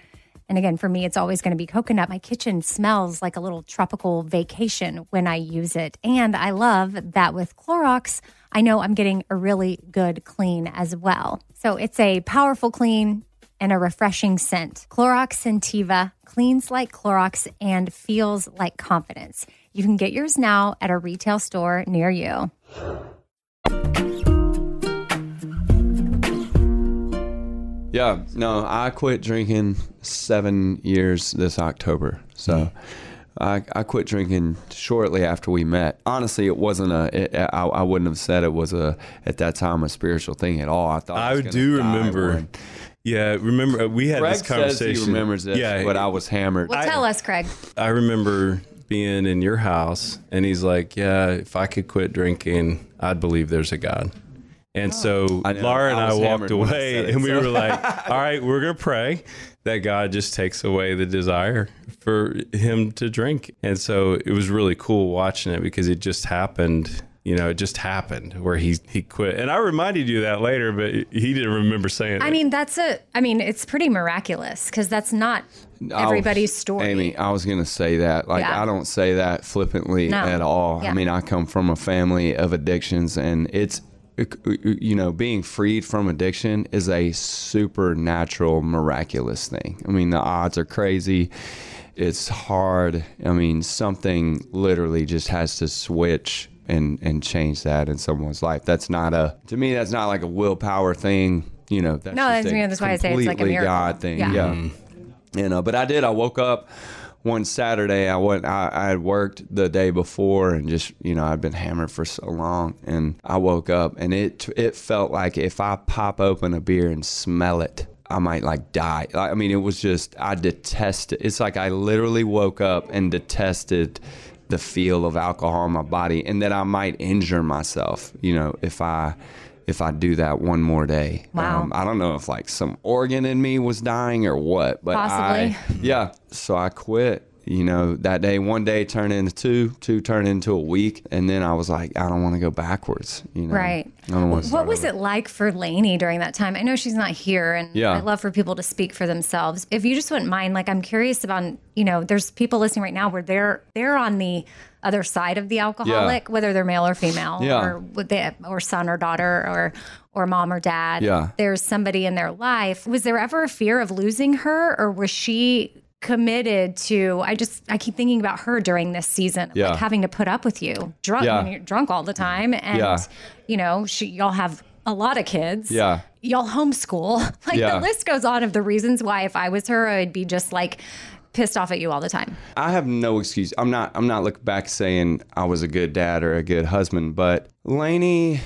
And again, for me, it's always going to be coconut. My kitchen smells like a little tropical vacation when I use it. And I love that with Clorox, I know I'm getting a really good clean as well. So it's a powerful clean and a refreshing scent. Clorox Scentiva cleans like Clorox and feels like confidence. You can get yours now at a retail store near you. Yeah, no, I quit drinking seven years this October. So I, I quit drinking shortly after we met. Honestly, it wasn't a. It, I, I wouldn't have said it was a at that time a spiritual thing at all. I thought I was do remember. when- Yeah, remember uh, we had Greg this conversation. says he remembers this, Yeah, but I was hammered. Well, tell us, Craig. I remember being in your house, and he's like, "Yeah, if I could quit drinking, I'd believe there's a God." And oh. so Oh. I know. Laura and I I, walked away, it, and we so- were like, "All right, we're gonna pray that God just takes away the desire for him to drink." And so it was really cool watching it because it just happened. You know, it just happened where he he quit, and I reminded you that later, but he didn't remember saying it. I mean, that's a, I mean, it's pretty miraculous because that's not I everybody's was- story. Amy, I was gonna say that. Like Yeah. I don't say that flippantly No. at all. Yeah. I mean, I come from a family of addictions, and it's uh, you know being freed from addiction is a supernatural, miraculous thing. I mean, the odds are crazy. It's hard. I mean, something literally just has to switch and and change that in someone's life. That's not a to me. That's not like a willpower thing. You know. That's No, that's- a yeah, that's why I say it's like a miracle. God thing. Yeah. yeah. Mm-hmm. You know, but I did. I woke up one Saturday. I went. I, I had worked the day before, and just you know, I'd been hammered for so long, and I woke up, and it it felt like if I pop open a beer and smell it, I might like die. I mean, it was just I detest it. It's like I literally woke up and detested the feel of alcohol in my body, and that I might injure myself. You know, if I if I do that one more day. Wow. Um, I don't know if like some organ in me was dying or what, but Possibly. I yeah. So I quit. You know, that day, one day turned into two, two turned into a week, and then I was like, I don't want to go backwards. You know, Right. I don't want to. What was it like for Laney during that time? I know she's not here, and Yeah. I love for people to speak for themselves. If you just wouldn't mind, like I'm curious about, you know, there's people listening right now where they're they're on the other side of the alcoholic, whether they're male or female, Yeah. or would they, or son or daughter, or or mom or dad. Yeah. There's somebody in their life. Was there ever a fear of losing her, or was she? Committed to i just i keep thinking about her during this season Yeah. like having to put up with you drunk Yeah. when you're drunk all the time mm. and Yeah. you know she y'all have a lot of kids. Yeah. Y'all homeschool. Like the list goes on of the reasons why if I was her, I'd be just like pissed off at you all the time. I have no excuse. I'm not. I'm not looking back saying I was a good dad or a good husband, but Laney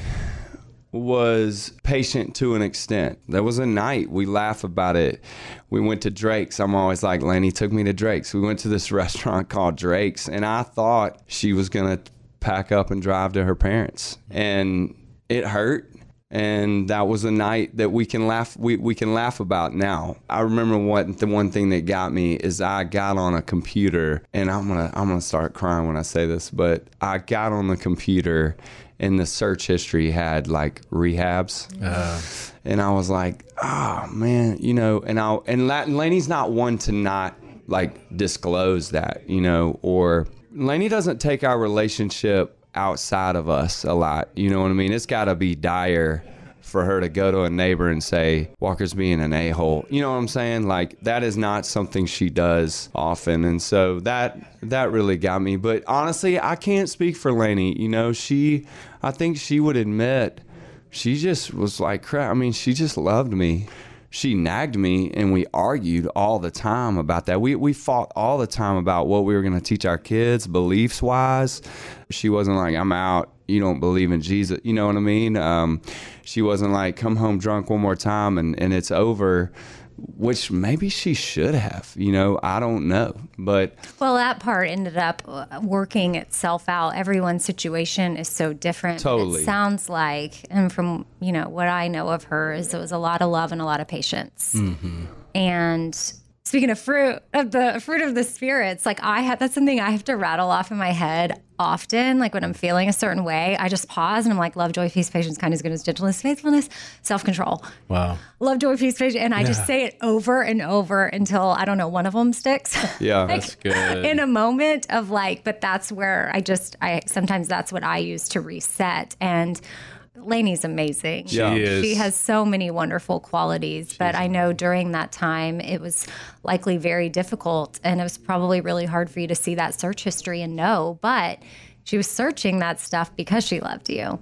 was patient to an extent. There was a night we laugh about it. We went to Drake's. I'm always like, Laney took me to Drake's. We went to this restaurant called Drake's, and I thought she was gonna pack up and drive to her parents, and it hurt. And that was a night that we can laugh we, we can laugh about now. I remember what the one thing that got me is I got on a computer and I'm gonna I'm gonna start crying when I say this, but I got on the computer and the search history had like rehabs. Uh. and I was like, oh man, you know, and I and La- Laney's not one to not like disclose that, you know, or Laney doesn't take our relationship outside of us a lot. You know what I mean? It's got to be dire for her to go to a neighbor and say Walker's being an a-hole. You know what I'm saying? Like that is not something she does often. And so that that really got me. But honestly, I can't speak for Laney. You know, she I think she would admit she just was like crap. I mean, she just loved me. She nagged me and we argued all the time about that. We we fought all the time about what we were going to teach our kids beliefs wise. She wasn't like I'm out. You don't believe in Jesus. You know what I mean? Um, she wasn't like come home drunk one more time and and it's over. Which maybe she should have, you know, I don't know. But Well, that part ended up uh, working itself out. Everyone's situation is so different. Totally. It sounds like, and from you know what I know of her, is it was a lot of love and a lot of patience. And speaking of fruit, of the fruit of the spirits, like I have, that's something I have to rattle off in my head often. Like when I'm feeling a certain way, I just pause and I'm like, love, joy, peace, patience, kindness, goodness, gentleness, faithfulness, self control Wow. love, joy, peace, patience. And I just say it over and over until I don't know, one of them sticks. yeah, That's good. in a moment of like, but that's where I just, I sometimes that's what I use to reset. And Laney's amazing. Yeah. She is. She has so many wonderful qualities, but I know during that time it was likely very difficult and it was probably really hard for you to see that search history and know, but she was searching that stuff because she loved you.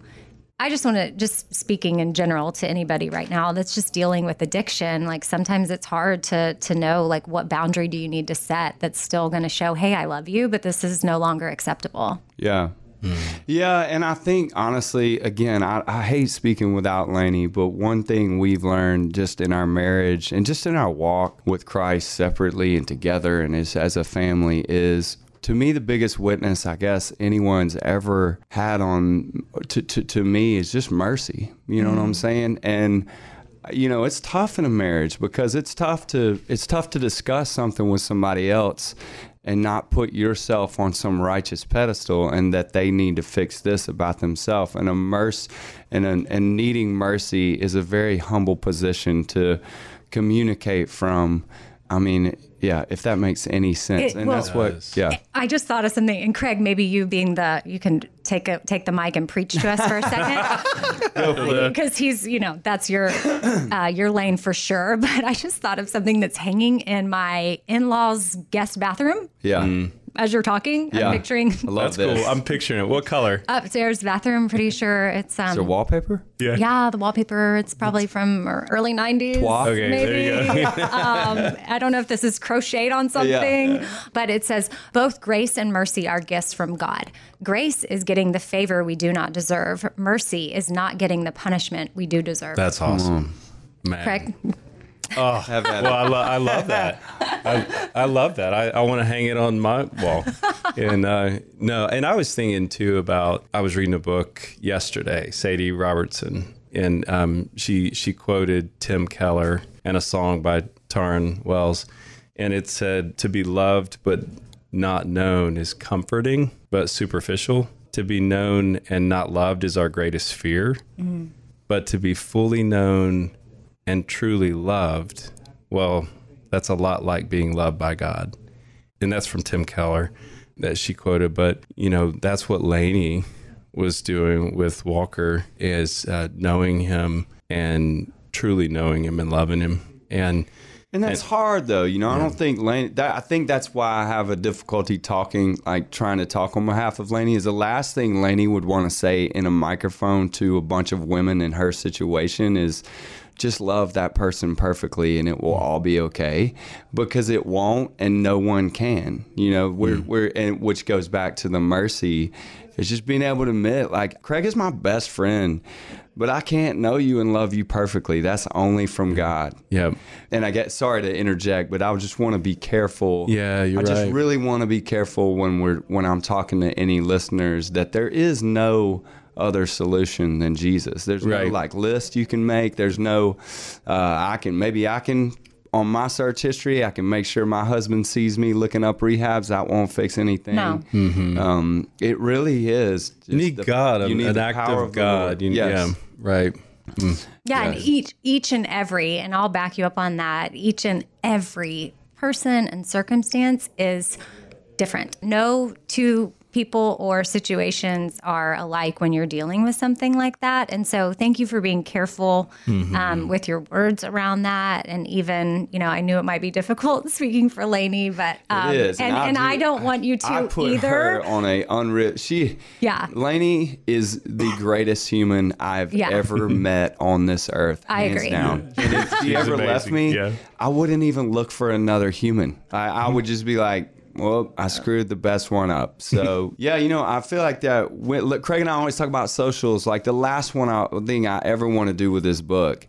I just want to just speaking in general to anybody right now that's just dealing with addiction. Like sometimes it's hard to to know like what boundary do you need to set that's still going to show, hey, I love you, but this is no longer acceptable. Yeah. Mm. Yeah, and I think honestly, again, I, I hate speaking without Laney, but one thing we've learned just in our marriage and just in our walk with Christ separately and together and as, as a family is to me the biggest witness I guess anyone's ever had on to, to, to me is just mercy. You know what I'm mm. saying? And you know it's tough in a marriage because it's tough to it's tough to discuss something with somebody else and not put yourself on some righteous pedestal and that they need to fix this about themselves. And mercy and, and needing mercy is a very humble position to communicate from. I mean yeah if that makes any sense. It- and well- that's what yeah. I just thought of something, and Craig, maybe you being the you can take a take the mic and preach to us for a second, because he's you know that's your uh, your lane for sure. But I just thought of something that's hanging in my in laws guest bathroom. Yeah as you're talking. yeah I'm picturing i love That's this cool. I'm picturing it. What color? upstairs bathroom. Pretty sure it's um is there wallpaper yeah Yeah, the wallpaper. It's probably from early '90s. Twa- Okay, maybe. there you go. um, I don't know if this is crocheted on something, but it says both grace and mercy are gifts from God. Grace is getting the favor we do not deserve. Mercy is not getting the punishment we do deserve. That's awesome. Man. Craig. have Well, I, lo- I love that. I, I love that. I, I want to hang it on my wall. And uh, no, and I was thinking too about. I was reading a book yesterday, Sadie Robertson, and um, she she quoted Tim Keller and a song by Tauren Wells, and it said, "To be loved but not known is comforting, but superficial. To be known and not loved is our greatest fear." but to be fully known and truly loved, well, that's a lot like being loved by God. And that's from Tim Keller that she quoted. But, you know, that's what Laney was doing with Walker is uh, knowing him and truly knowing him and loving him. And And that's hard though, you know. I don't think Laney. That I think that's why I have a difficulty talking, like trying to talk on behalf of Laney. Is the last thing Laney would want to say in a microphone to a bunch of women in her situation is, just love that person perfectly, and it will all be okay, because it won't, and no one can. You know, we're mm. we're and which goes back to the mercy. It's just being able to admit, like Craig is my best friend, but I can't know you and love you perfectly. That's only from God. Yeah. And I get sorry to interject, but I just want to be careful. Yeah, you're I just really want to be careful when we're when I'm talking to any listeners that there is no other solution than Jesus. There's Right. no like list you can make. There's no uh, I can maybe I can on my search history I can make sure my husband sees me looking up rehabs. That won't fix anything. No. Um, it really is. just You need the- God, you an, need an the act power of God. Lord. You- Yes. Yeah, right. Yeah, and each each and every, and I'll back you up on that. Each and every person and circumstance is different. No two people or situations are alike when you're dealing with something like that. And so, thank you for being careful Mm-hmm. um, with your words around that. And even, you know, I knew it might be difficult speaking for Laney, but um, It is, and, and, I, do- don't want you to I put either. her on a unreal. She, Yeah. Laney is the greatest human I've Yeah. ever met on this earth. I hands agree. Down. And if she ever left me, yeah. I wouldn't even look for another human. I, I would just be like. Well, I screwed the best one up. So yeah, you know, I feel like that. When, look, Craig and I always talk about socials. Like the last one, I, thing I ever want to do with this book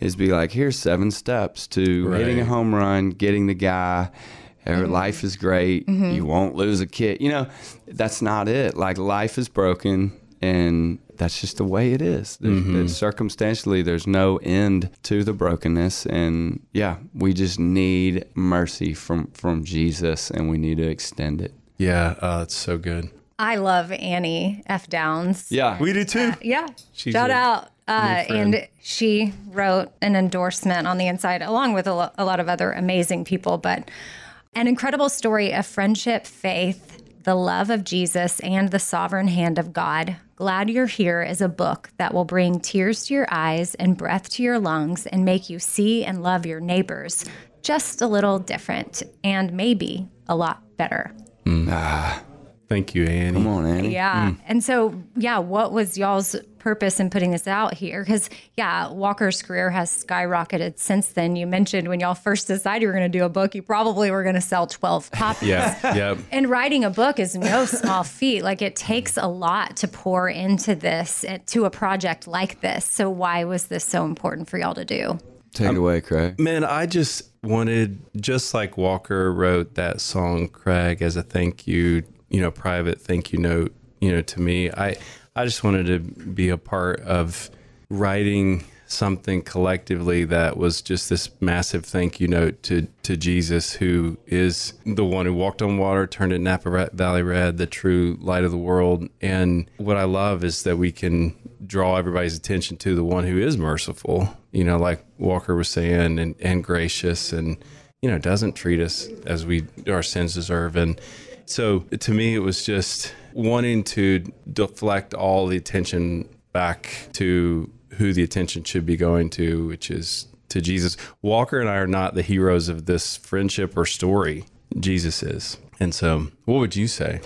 is be like, here's seven steps to hitting a home run, getting the guy. Her mm-hmm. life is great. Mm-hmm. You won't lose a kid. You know, that's not it. Like life is broken, and that's just the way it is. There's, there's- circumstantially, there's no end to the brokenness, and yeah, we just need mercy from from Jesus, and we need to extend it. Yeah, uh, it's so good. I love Annie F. Downs. Yeah, We do too. Yeah. She's Shout a out. Uh, and she wrote an endorsement on the inside, along with a, lo- a lot of other amazing people. But an incredible story of friendship, faith, the love of Jesus, and the sovereign hand of God. Glad You're Here is a book that will bring tears to your eyes and breath to your lungs and make you see and love your neighbors just a little different and maybe a lot better. Mm, ah. Thank you, Annie. come on, Annie. Yeah. Mm. And so, yeah, what was y'all's purpose in putting this out here? Because, yeah, Walker's career has skyrocketed since then. You mentioned when y'all first decided you were going to do a book, you probably were going to sell 12 copies. Yeah, yeah. And writing a book is no small feat. Like, it takes a lot to pour into this, eh, to a project like this. So, why was this so important for y'all to do? Take it away, Craig. Man, I just wanted, just like Walker wrote that song, Craig, as a thank you, you know, private thank you note, you know, to me. I, I just wanted to be a part of writing something collectively that was just this massive thank you note to to Jesus, who is the one who walked on water, turned it Napa Valley red, the true light of the world. And what I love is that we can draw everybody's attention to the one who is merciful, you know, like Walker was saying, and, and gracious and, you know, doesn't treat us as we our sins deserve. And so to me, it was just wanting to deflect all the attention back to who the attention should be going to, which is to Jesus. Walker and I are not the heroes of this friendship or story. Jesus is. And so, what would you say?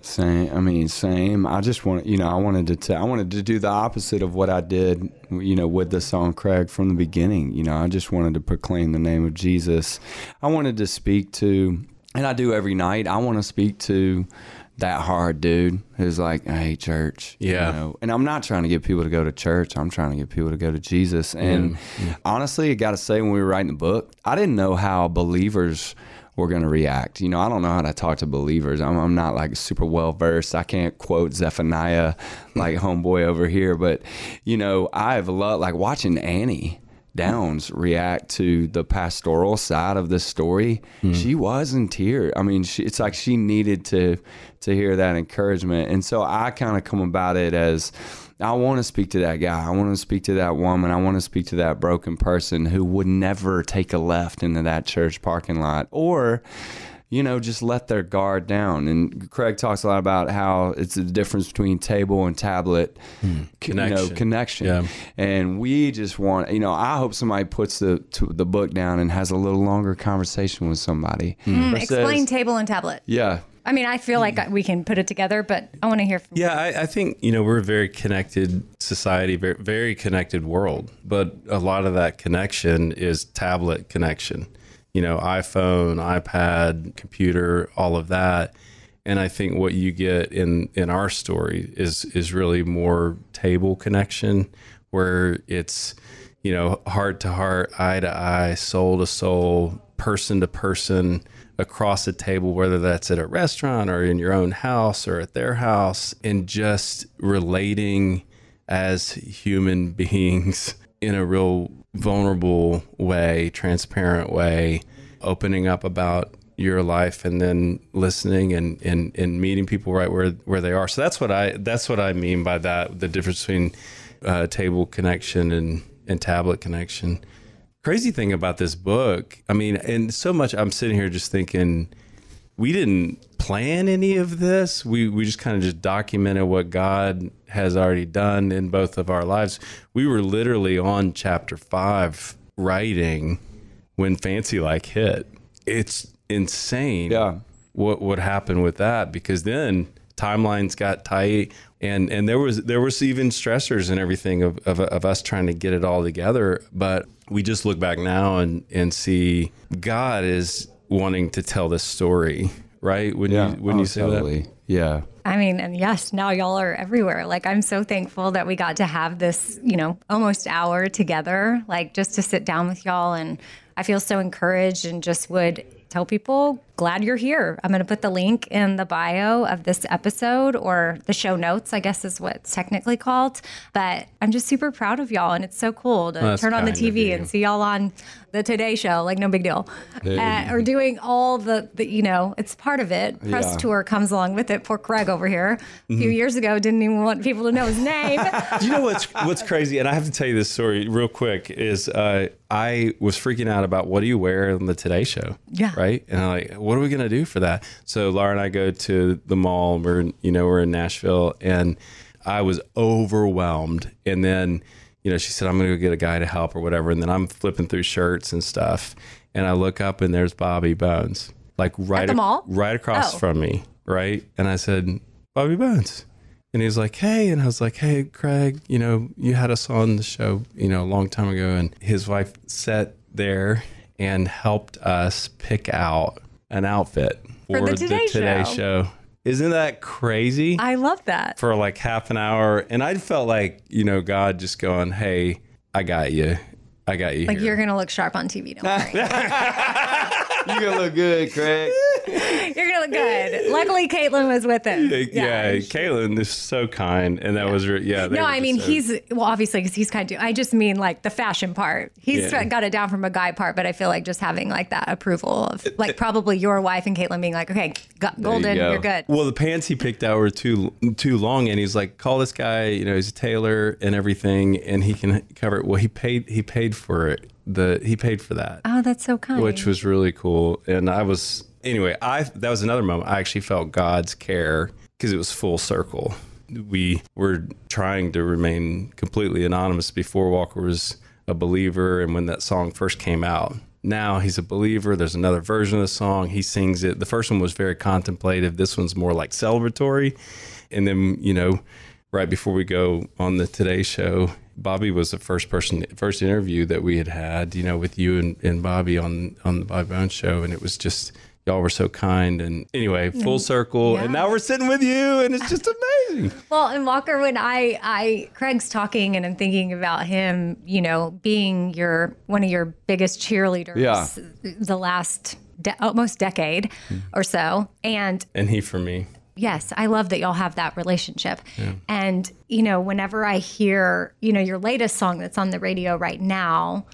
Same. I mean, same. I just want, you know, I wanted to, t- I wanted to do the opposite of what I did, you know, with the song Craig from the beginning. You know, I just wanted to proclaim the name of Jesus. I wanted to speak to, and I do every night. I want to speak to that hard dude who's like, I hate church. you Yeah. know? And I'm not trying to get people to go to church. I'm trying to get people to go to Jesus. And honestly, I got to say, when we were writing the book, I didn't know how believers were going to react. You know, I don't know how to talk to believers. I'm, I'm not like super well versed. I can't quote Zephaniah like homeboy over here, but you know, I've loved like watching Annie Downs react to the pastoral side of the story. Hmm. She was in tears. I mean, she, it's like she needed to to hear that encouragement, and so I kind of come about it as. I want to speak to that guy. I want to speak to that woman. I want to speak to that broken person who would never take a left into that church parking lot or you know, just let their guard down. And Craig talks a lot about how it's the difference between table and tablet, c- you know, Connection. connection. Yeah. And we just want, you know, I hope somebody puts the to the book down and has a little longer conversation with somebody. Hmm. Mm, Or says- explain table and tablet. Yeah. I mean, I feel like hmm. we can put it together, but I want to hear from Yeah, I, I think you know we're a very connected society, very very connected world. But a lot of that connection is tablet connection. You know, iPhone, iPad, computer, all of that. And I think what you get in in our story is is really more table connection, where it's you know heart to heart, eye to eye, soul to soul, person to person across a table, whether that's at a restaurant or in your own house or at their house, and just relating as human beings in a real vulnerable way, transparent way, opening up about your life and then listening and, and, and meeting people right where, where they are. So that's what I that's what I mean by that the difference between uh, table connection and, and tablet connection crazy thing about this book, I mean, and so much I'm sitting here just thinking we didn't plan any of this. We we just kind of just documented what God has already done in both of our lives. We were literally on chapter 5 writing when Fancy Like hit. It's insane. Yeah. What what happened with that because then timelines got tight and and there was there was even stressors and everything of, of, of us trying to get it all together but we just look back now and and see god is wanting to tell this story right when Yeah. you when Oh, you say totally. Yeah. I mean, and yes, now y'all are everywhere. Like, I'm so thankful that we got to have this, you know, almost hour together, like just to sit down with y'all. And I feel so encouraged and just would tell people, glad you're here. I'm going to put the link in the bio of this episode or the show notes, I guess is what it's technically called. But I'm just super proud of y'all. And it's so cool to That's turn on the TV and see y'all on the Today Show. Like, no big deal. Uh, or doing all the, the, you know, it's part of it. Press Yeah. tour comes along with it. Poor Craig over here. A few Mm-hmm. years ago, didn't even want people to know his name. you know what's what's crazy and i have to tell you this story real quick is uh, i was freaking out about what do you wear on the today show Yeah. right and i'm like what are we going to do for that? So laura and i go to the mall. We're you know we're in nashville and i was overwhelmed. And then you know she said i'm going to go get a guy to help or whatever. And then i'm flipping through shirts and stuff and i look up and there's bobby bones like right the mall? right across Oh. from me right? And i said bobby bones. And he was like, "Hey," and I was like, "Hey, Craig, you know, you had us on the show, you know, a long time ago." And his wife sat there and helped us pick out an outfit For the Today Show. show. Isn't that crazy? I love that. For like half an hour, and I felt like you know God just going, "Hey, I got you, I got you." Like here." you're gonna look sharp on TV. Don't worry. You gonna look good, Craig. you're gonna look good. Luckily, Caitlin was with him. yeah, Caitlin is so kind, and that was re- yeah. No, I mean so- he's well, obviously because he's kind of. I just mean like the fashion part. He's Yeah. got it down from a guy part, but I feel like just having like that approval of like probably your wife and Caitlin being like, okay, got golden, go. you're good. Well, the pants he picked out were too too long, and he's like, "Call this guy. You know, he's a tailor and everything, and he can cover it." Well, he paid he paid for it. The he paid for that, Oh, that's so kind. which was really cool. And I was anyway. I that was another moment. I actually felt God's care because it was full circle. We were trying to remain completely anonymous before Walker was a believer, and when that song first came out. Now he's a believer. There's another version of the song. He sings it. The first one was very contemplative. This one's more like celebratory. And then, you know, right before we go on the Today Show, Bobby was the first person, first interview that we had had, you know, with you and, and Bobby on on the Bobby Bones show, and it was just y'all were so kind. And anyway, full circle, and now we're sitting with you, and it's just amazing. Well, and Walker, when I, I, Craig's talking and I'm thinking about him, you know, being your one of your biggest cheerleaders, Yeah. the last de- almost decade or so, and And he for me. Yes, I love that y'all have that relationship. And you know, whenever I hear, you know, your latest song that's on the radio right now.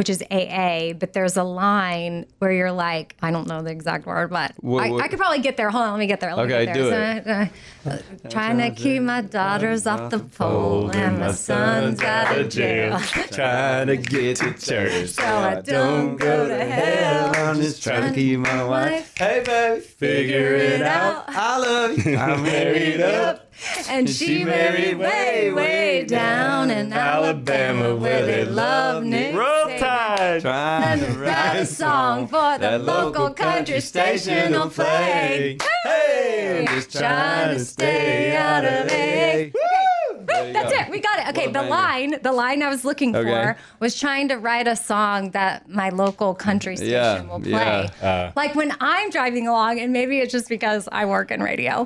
Which is AA, but there's a line where you're like, I don't know the exact word, but What- I, what- I could probably get there. Hold on, let me get there. Let me Okay, get do there. So, uh, uh, trying to keep my daughters off the pole, and my son's out of jail. Trying to get to church. So I don't go to hell. I'm just trying to keep my wife. Hey, baby, Figure it out. I love you. I'm married up. And she married way, way down in Alabama where they love Nick. Roll Saban. Tide. Trying to Write write a song for the local country station will play. Hey, I'm just Trying to stay out of it. That's it. We got it. Okay, the line, the line I was looking Okay. for was trying to write a song that my local country station Yeah, will play. yeah. like when I'm driving along, and maybe it's just because I work in radio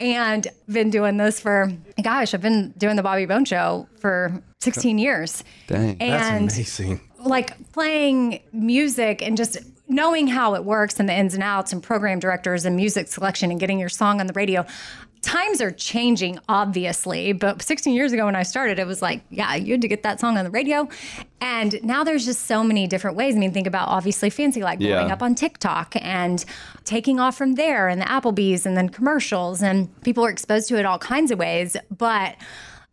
and been doing this for gosh, I've been doing the Bobby Bone show for 16 years. Dang, That's and amazing. Like playing music and just knowing how it works and the ins and outs and program directors and music selection and getting your song on the radio. Times are changing, obviously, but 16 years ago when I started, it was like, yeah, you had to get that song on the radio. And now there's just so many different ways. I mean, think about obviously Fancy like blowing Yeah. up on TikTok and taking off from there and the Applebee's and then commercials. And people are exposed to it all kinds of ways. But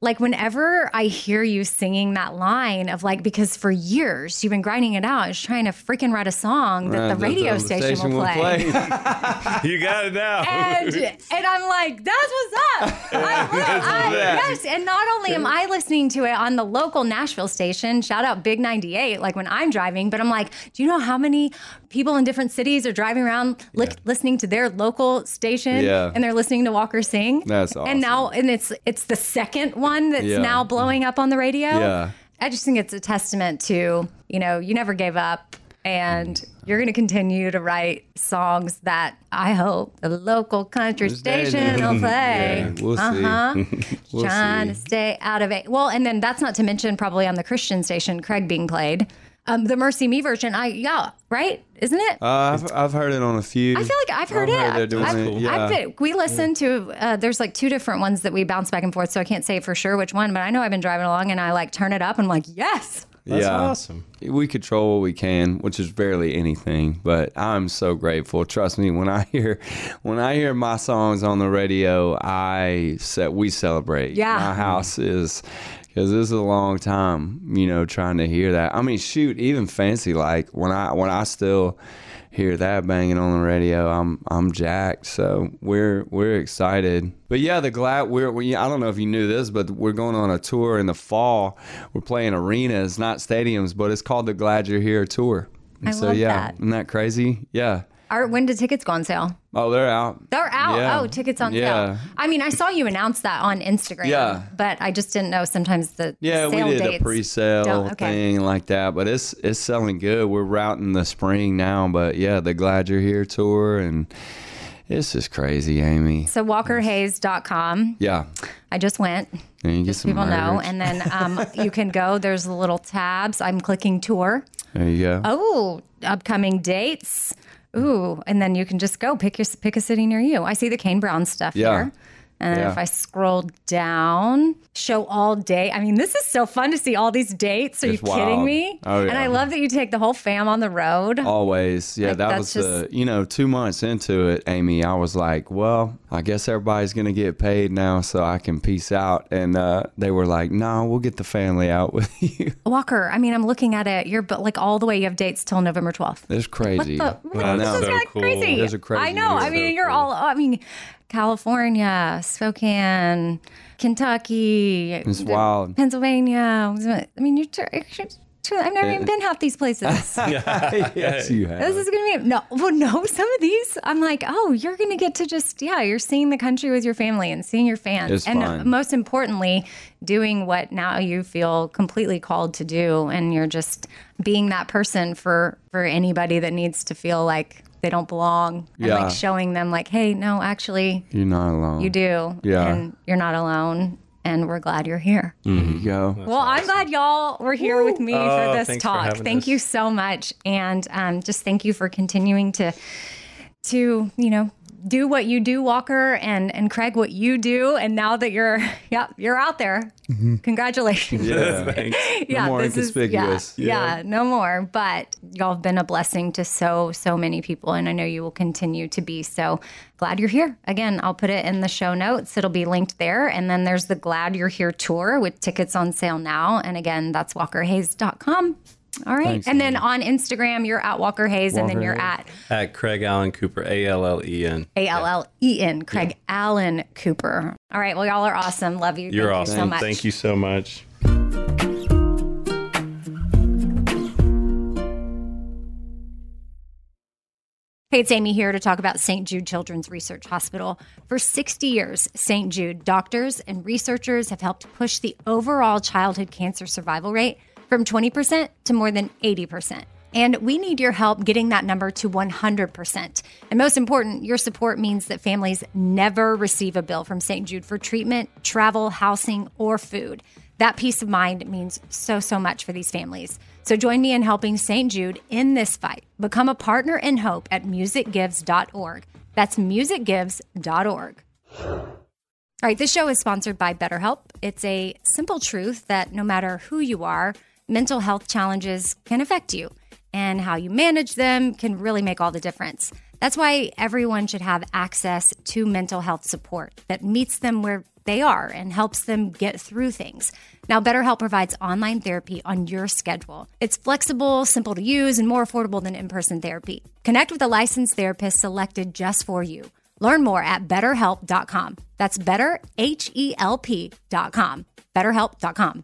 like whenever I hear you singing that line of like because for years you've been grinding it out, just trying to freaking write a song that the radio the station, will play. You got it now. And and I'm like, that's what's up. I, I- yes, and not only am I listening to it on the local Nashville station, shout out Big 98, like when I'm driving, but I'm like, do you know how many people in different cities are driving around li- listening to their local station Yeah. and they're listening to Walker sing? That's awesome. And now and it's it's the second one that's Yeah. now blowing up on the radio. Yeah. I just think it's a testament to, you know, you never gave up and you're going to continue to write songs that I hope the local country station will play. Yeah, we'll see. Uh-huh. We'll Trying to stay out of it. Well, and then that's not to mention probably on the Christian station, Craig being played. Um, the MercyMe version, I yeah, right? Isn't it? Uh, I've, I've heard it on a few. I feel like I've heard I've it. heard they're doing I've, it, yeah. I've been, we listen to. Uh, there's like two different ones that we bounce back and forth, so I can't say for sure which one. But I know I've been driving along and I like turn it up and I'm like, yes. That's yeah. awesome. We control what we can, which is barely anything. But I'm so grateful. Trust me, when I hear when I hear my songs on the radio, I set we celebrate. Yeah. my house is because this is a long time, you know, trying to hear that. I mean, shoot, even fancy like when I when I still hear that banging on the radio, I'm I'm jacked. So we're we're excited. But yeah, the glad we're we, I don't know if you knew this, but we're going on a tour in the fall. We're playing arenas, not stadiums, but it's called the Glad You're Here tour. And I so love yeah, that. isn't that crazy? Yeah. Are, when did tickets go on sale? Oh, they're out. They're out. Yeah. Oh, tickets on Yeah. sale. I mean, I saw you announce that on Instagram. Yeah. But I just didn't know sometimes the Yeah, sale we did a pre-sale okay. thing like that, but it's it's selling good. We're routing the spring now, but yeah, the Glad You're Here tour, and it's just crazy, Amy. So walkerhayes.com. Yeah, I just went. and you get some People know. And then um, you can go. There's little tabs. I'm clicking tour. there you go. Oh, upcoming dates. Ooh, and then you can just go pick your pick a city near you. I see the Kane Brown stuff Yeah. here. And Yeah. if I scroll down, show all day. I mean, this is so fun to see all these dates. Are It's you kidding me? Oh, And I love that you take the whole fam on the road. Always, yeah. Like, that was just- the you know two months into it, Amy. I was like, well, I guess everybody's gonna get paid now, so I can peace out. And uh, they were like, no, we'll get the family out with you. Walker, I mean, I'm looking at it. You're but like all the way. You have dates till November 12th. It's crazy. What the, I this is so like cool. crazy. Those are crazy I know. I mean, So you're cool. all. I mean, California, Spokane, Kentucky, It's wild. Pennsylvania. I mean, you're. you're I've never even been half these places. yes, you have. This is gonna be no, well, no. Some of these, I'm like, oh, you're gonna get to just, yeah, you're seeing the country with your family and seeing your fans, It's and fun. most importantly, doing what now you feel completely called to do, and you're just being that person for for anybody that needs to feel like they don't belong, and Yeah. like showing them, like, hey, no, actually, You're not alone. you do, Yeah. and you're not alone, and we're glad you're here. There you go. Well, I'm glad y'all were here with me Oh, for this thanks for talk. thank us. you so much, and um, just thank you for continuing to, to you know, do what you do, Walker, and and Craig, what you do. And now that you're, yeah, you're out there. Mm-hmm. Congratulations. Yeah. Thanks. yeah, more this is- inconspicuous. yeah, yeah, no more. But y'all have been a blessing to so so many people, and I know you will continue to be. So glad you're here. Again, I'll put it in the show notes. It'll be linked there, and then there's the Glad You're Here tour with tickets on sale now. And again, that's WalkerHayes.com. All right, Thanks, and then on Instagram, you're at Walker Hayes, and then you're Hayes. at At Craig Allen Cooper, A L L E N. A L L E N, Craig Allen Cooper. All right, well, y'all are awesome. Love you. You're Thank awesome. You so much. Thank you so much. Hey, it's Amy here to talk about St. Jude Children's Research Hospital. For 60 years, St. Jude doctors and researchers have helped push the overall childhood cancer survival rate from 20% to more than 80%. And we need your help getting that number to 100%. And most important, your support means that families never receive a bill from St. Jude for treatment, travel, housing, or food. That peace of mind means so, so much for these families. So join me in helping St. Jude in this fight. Become a partner in hope at musicgives.org. That's musicgives.org. All right, this show is sponsored by BetterHelp. It's a simple truth that no matter who you are, mental health challenges can affect you, and how you manage them can really make all the difference. That's why everyone should have access to mental health support that meets them where they are and helps them get through things. Now, BetterHelp provides online therapy on your schedule. It's flexible, simple to use, and more affordable than in person therapy. Connect with a licensed therapist selected just for you. Learn more at betterhelp.com. That's better, H E L P.com. BetterHelp.com.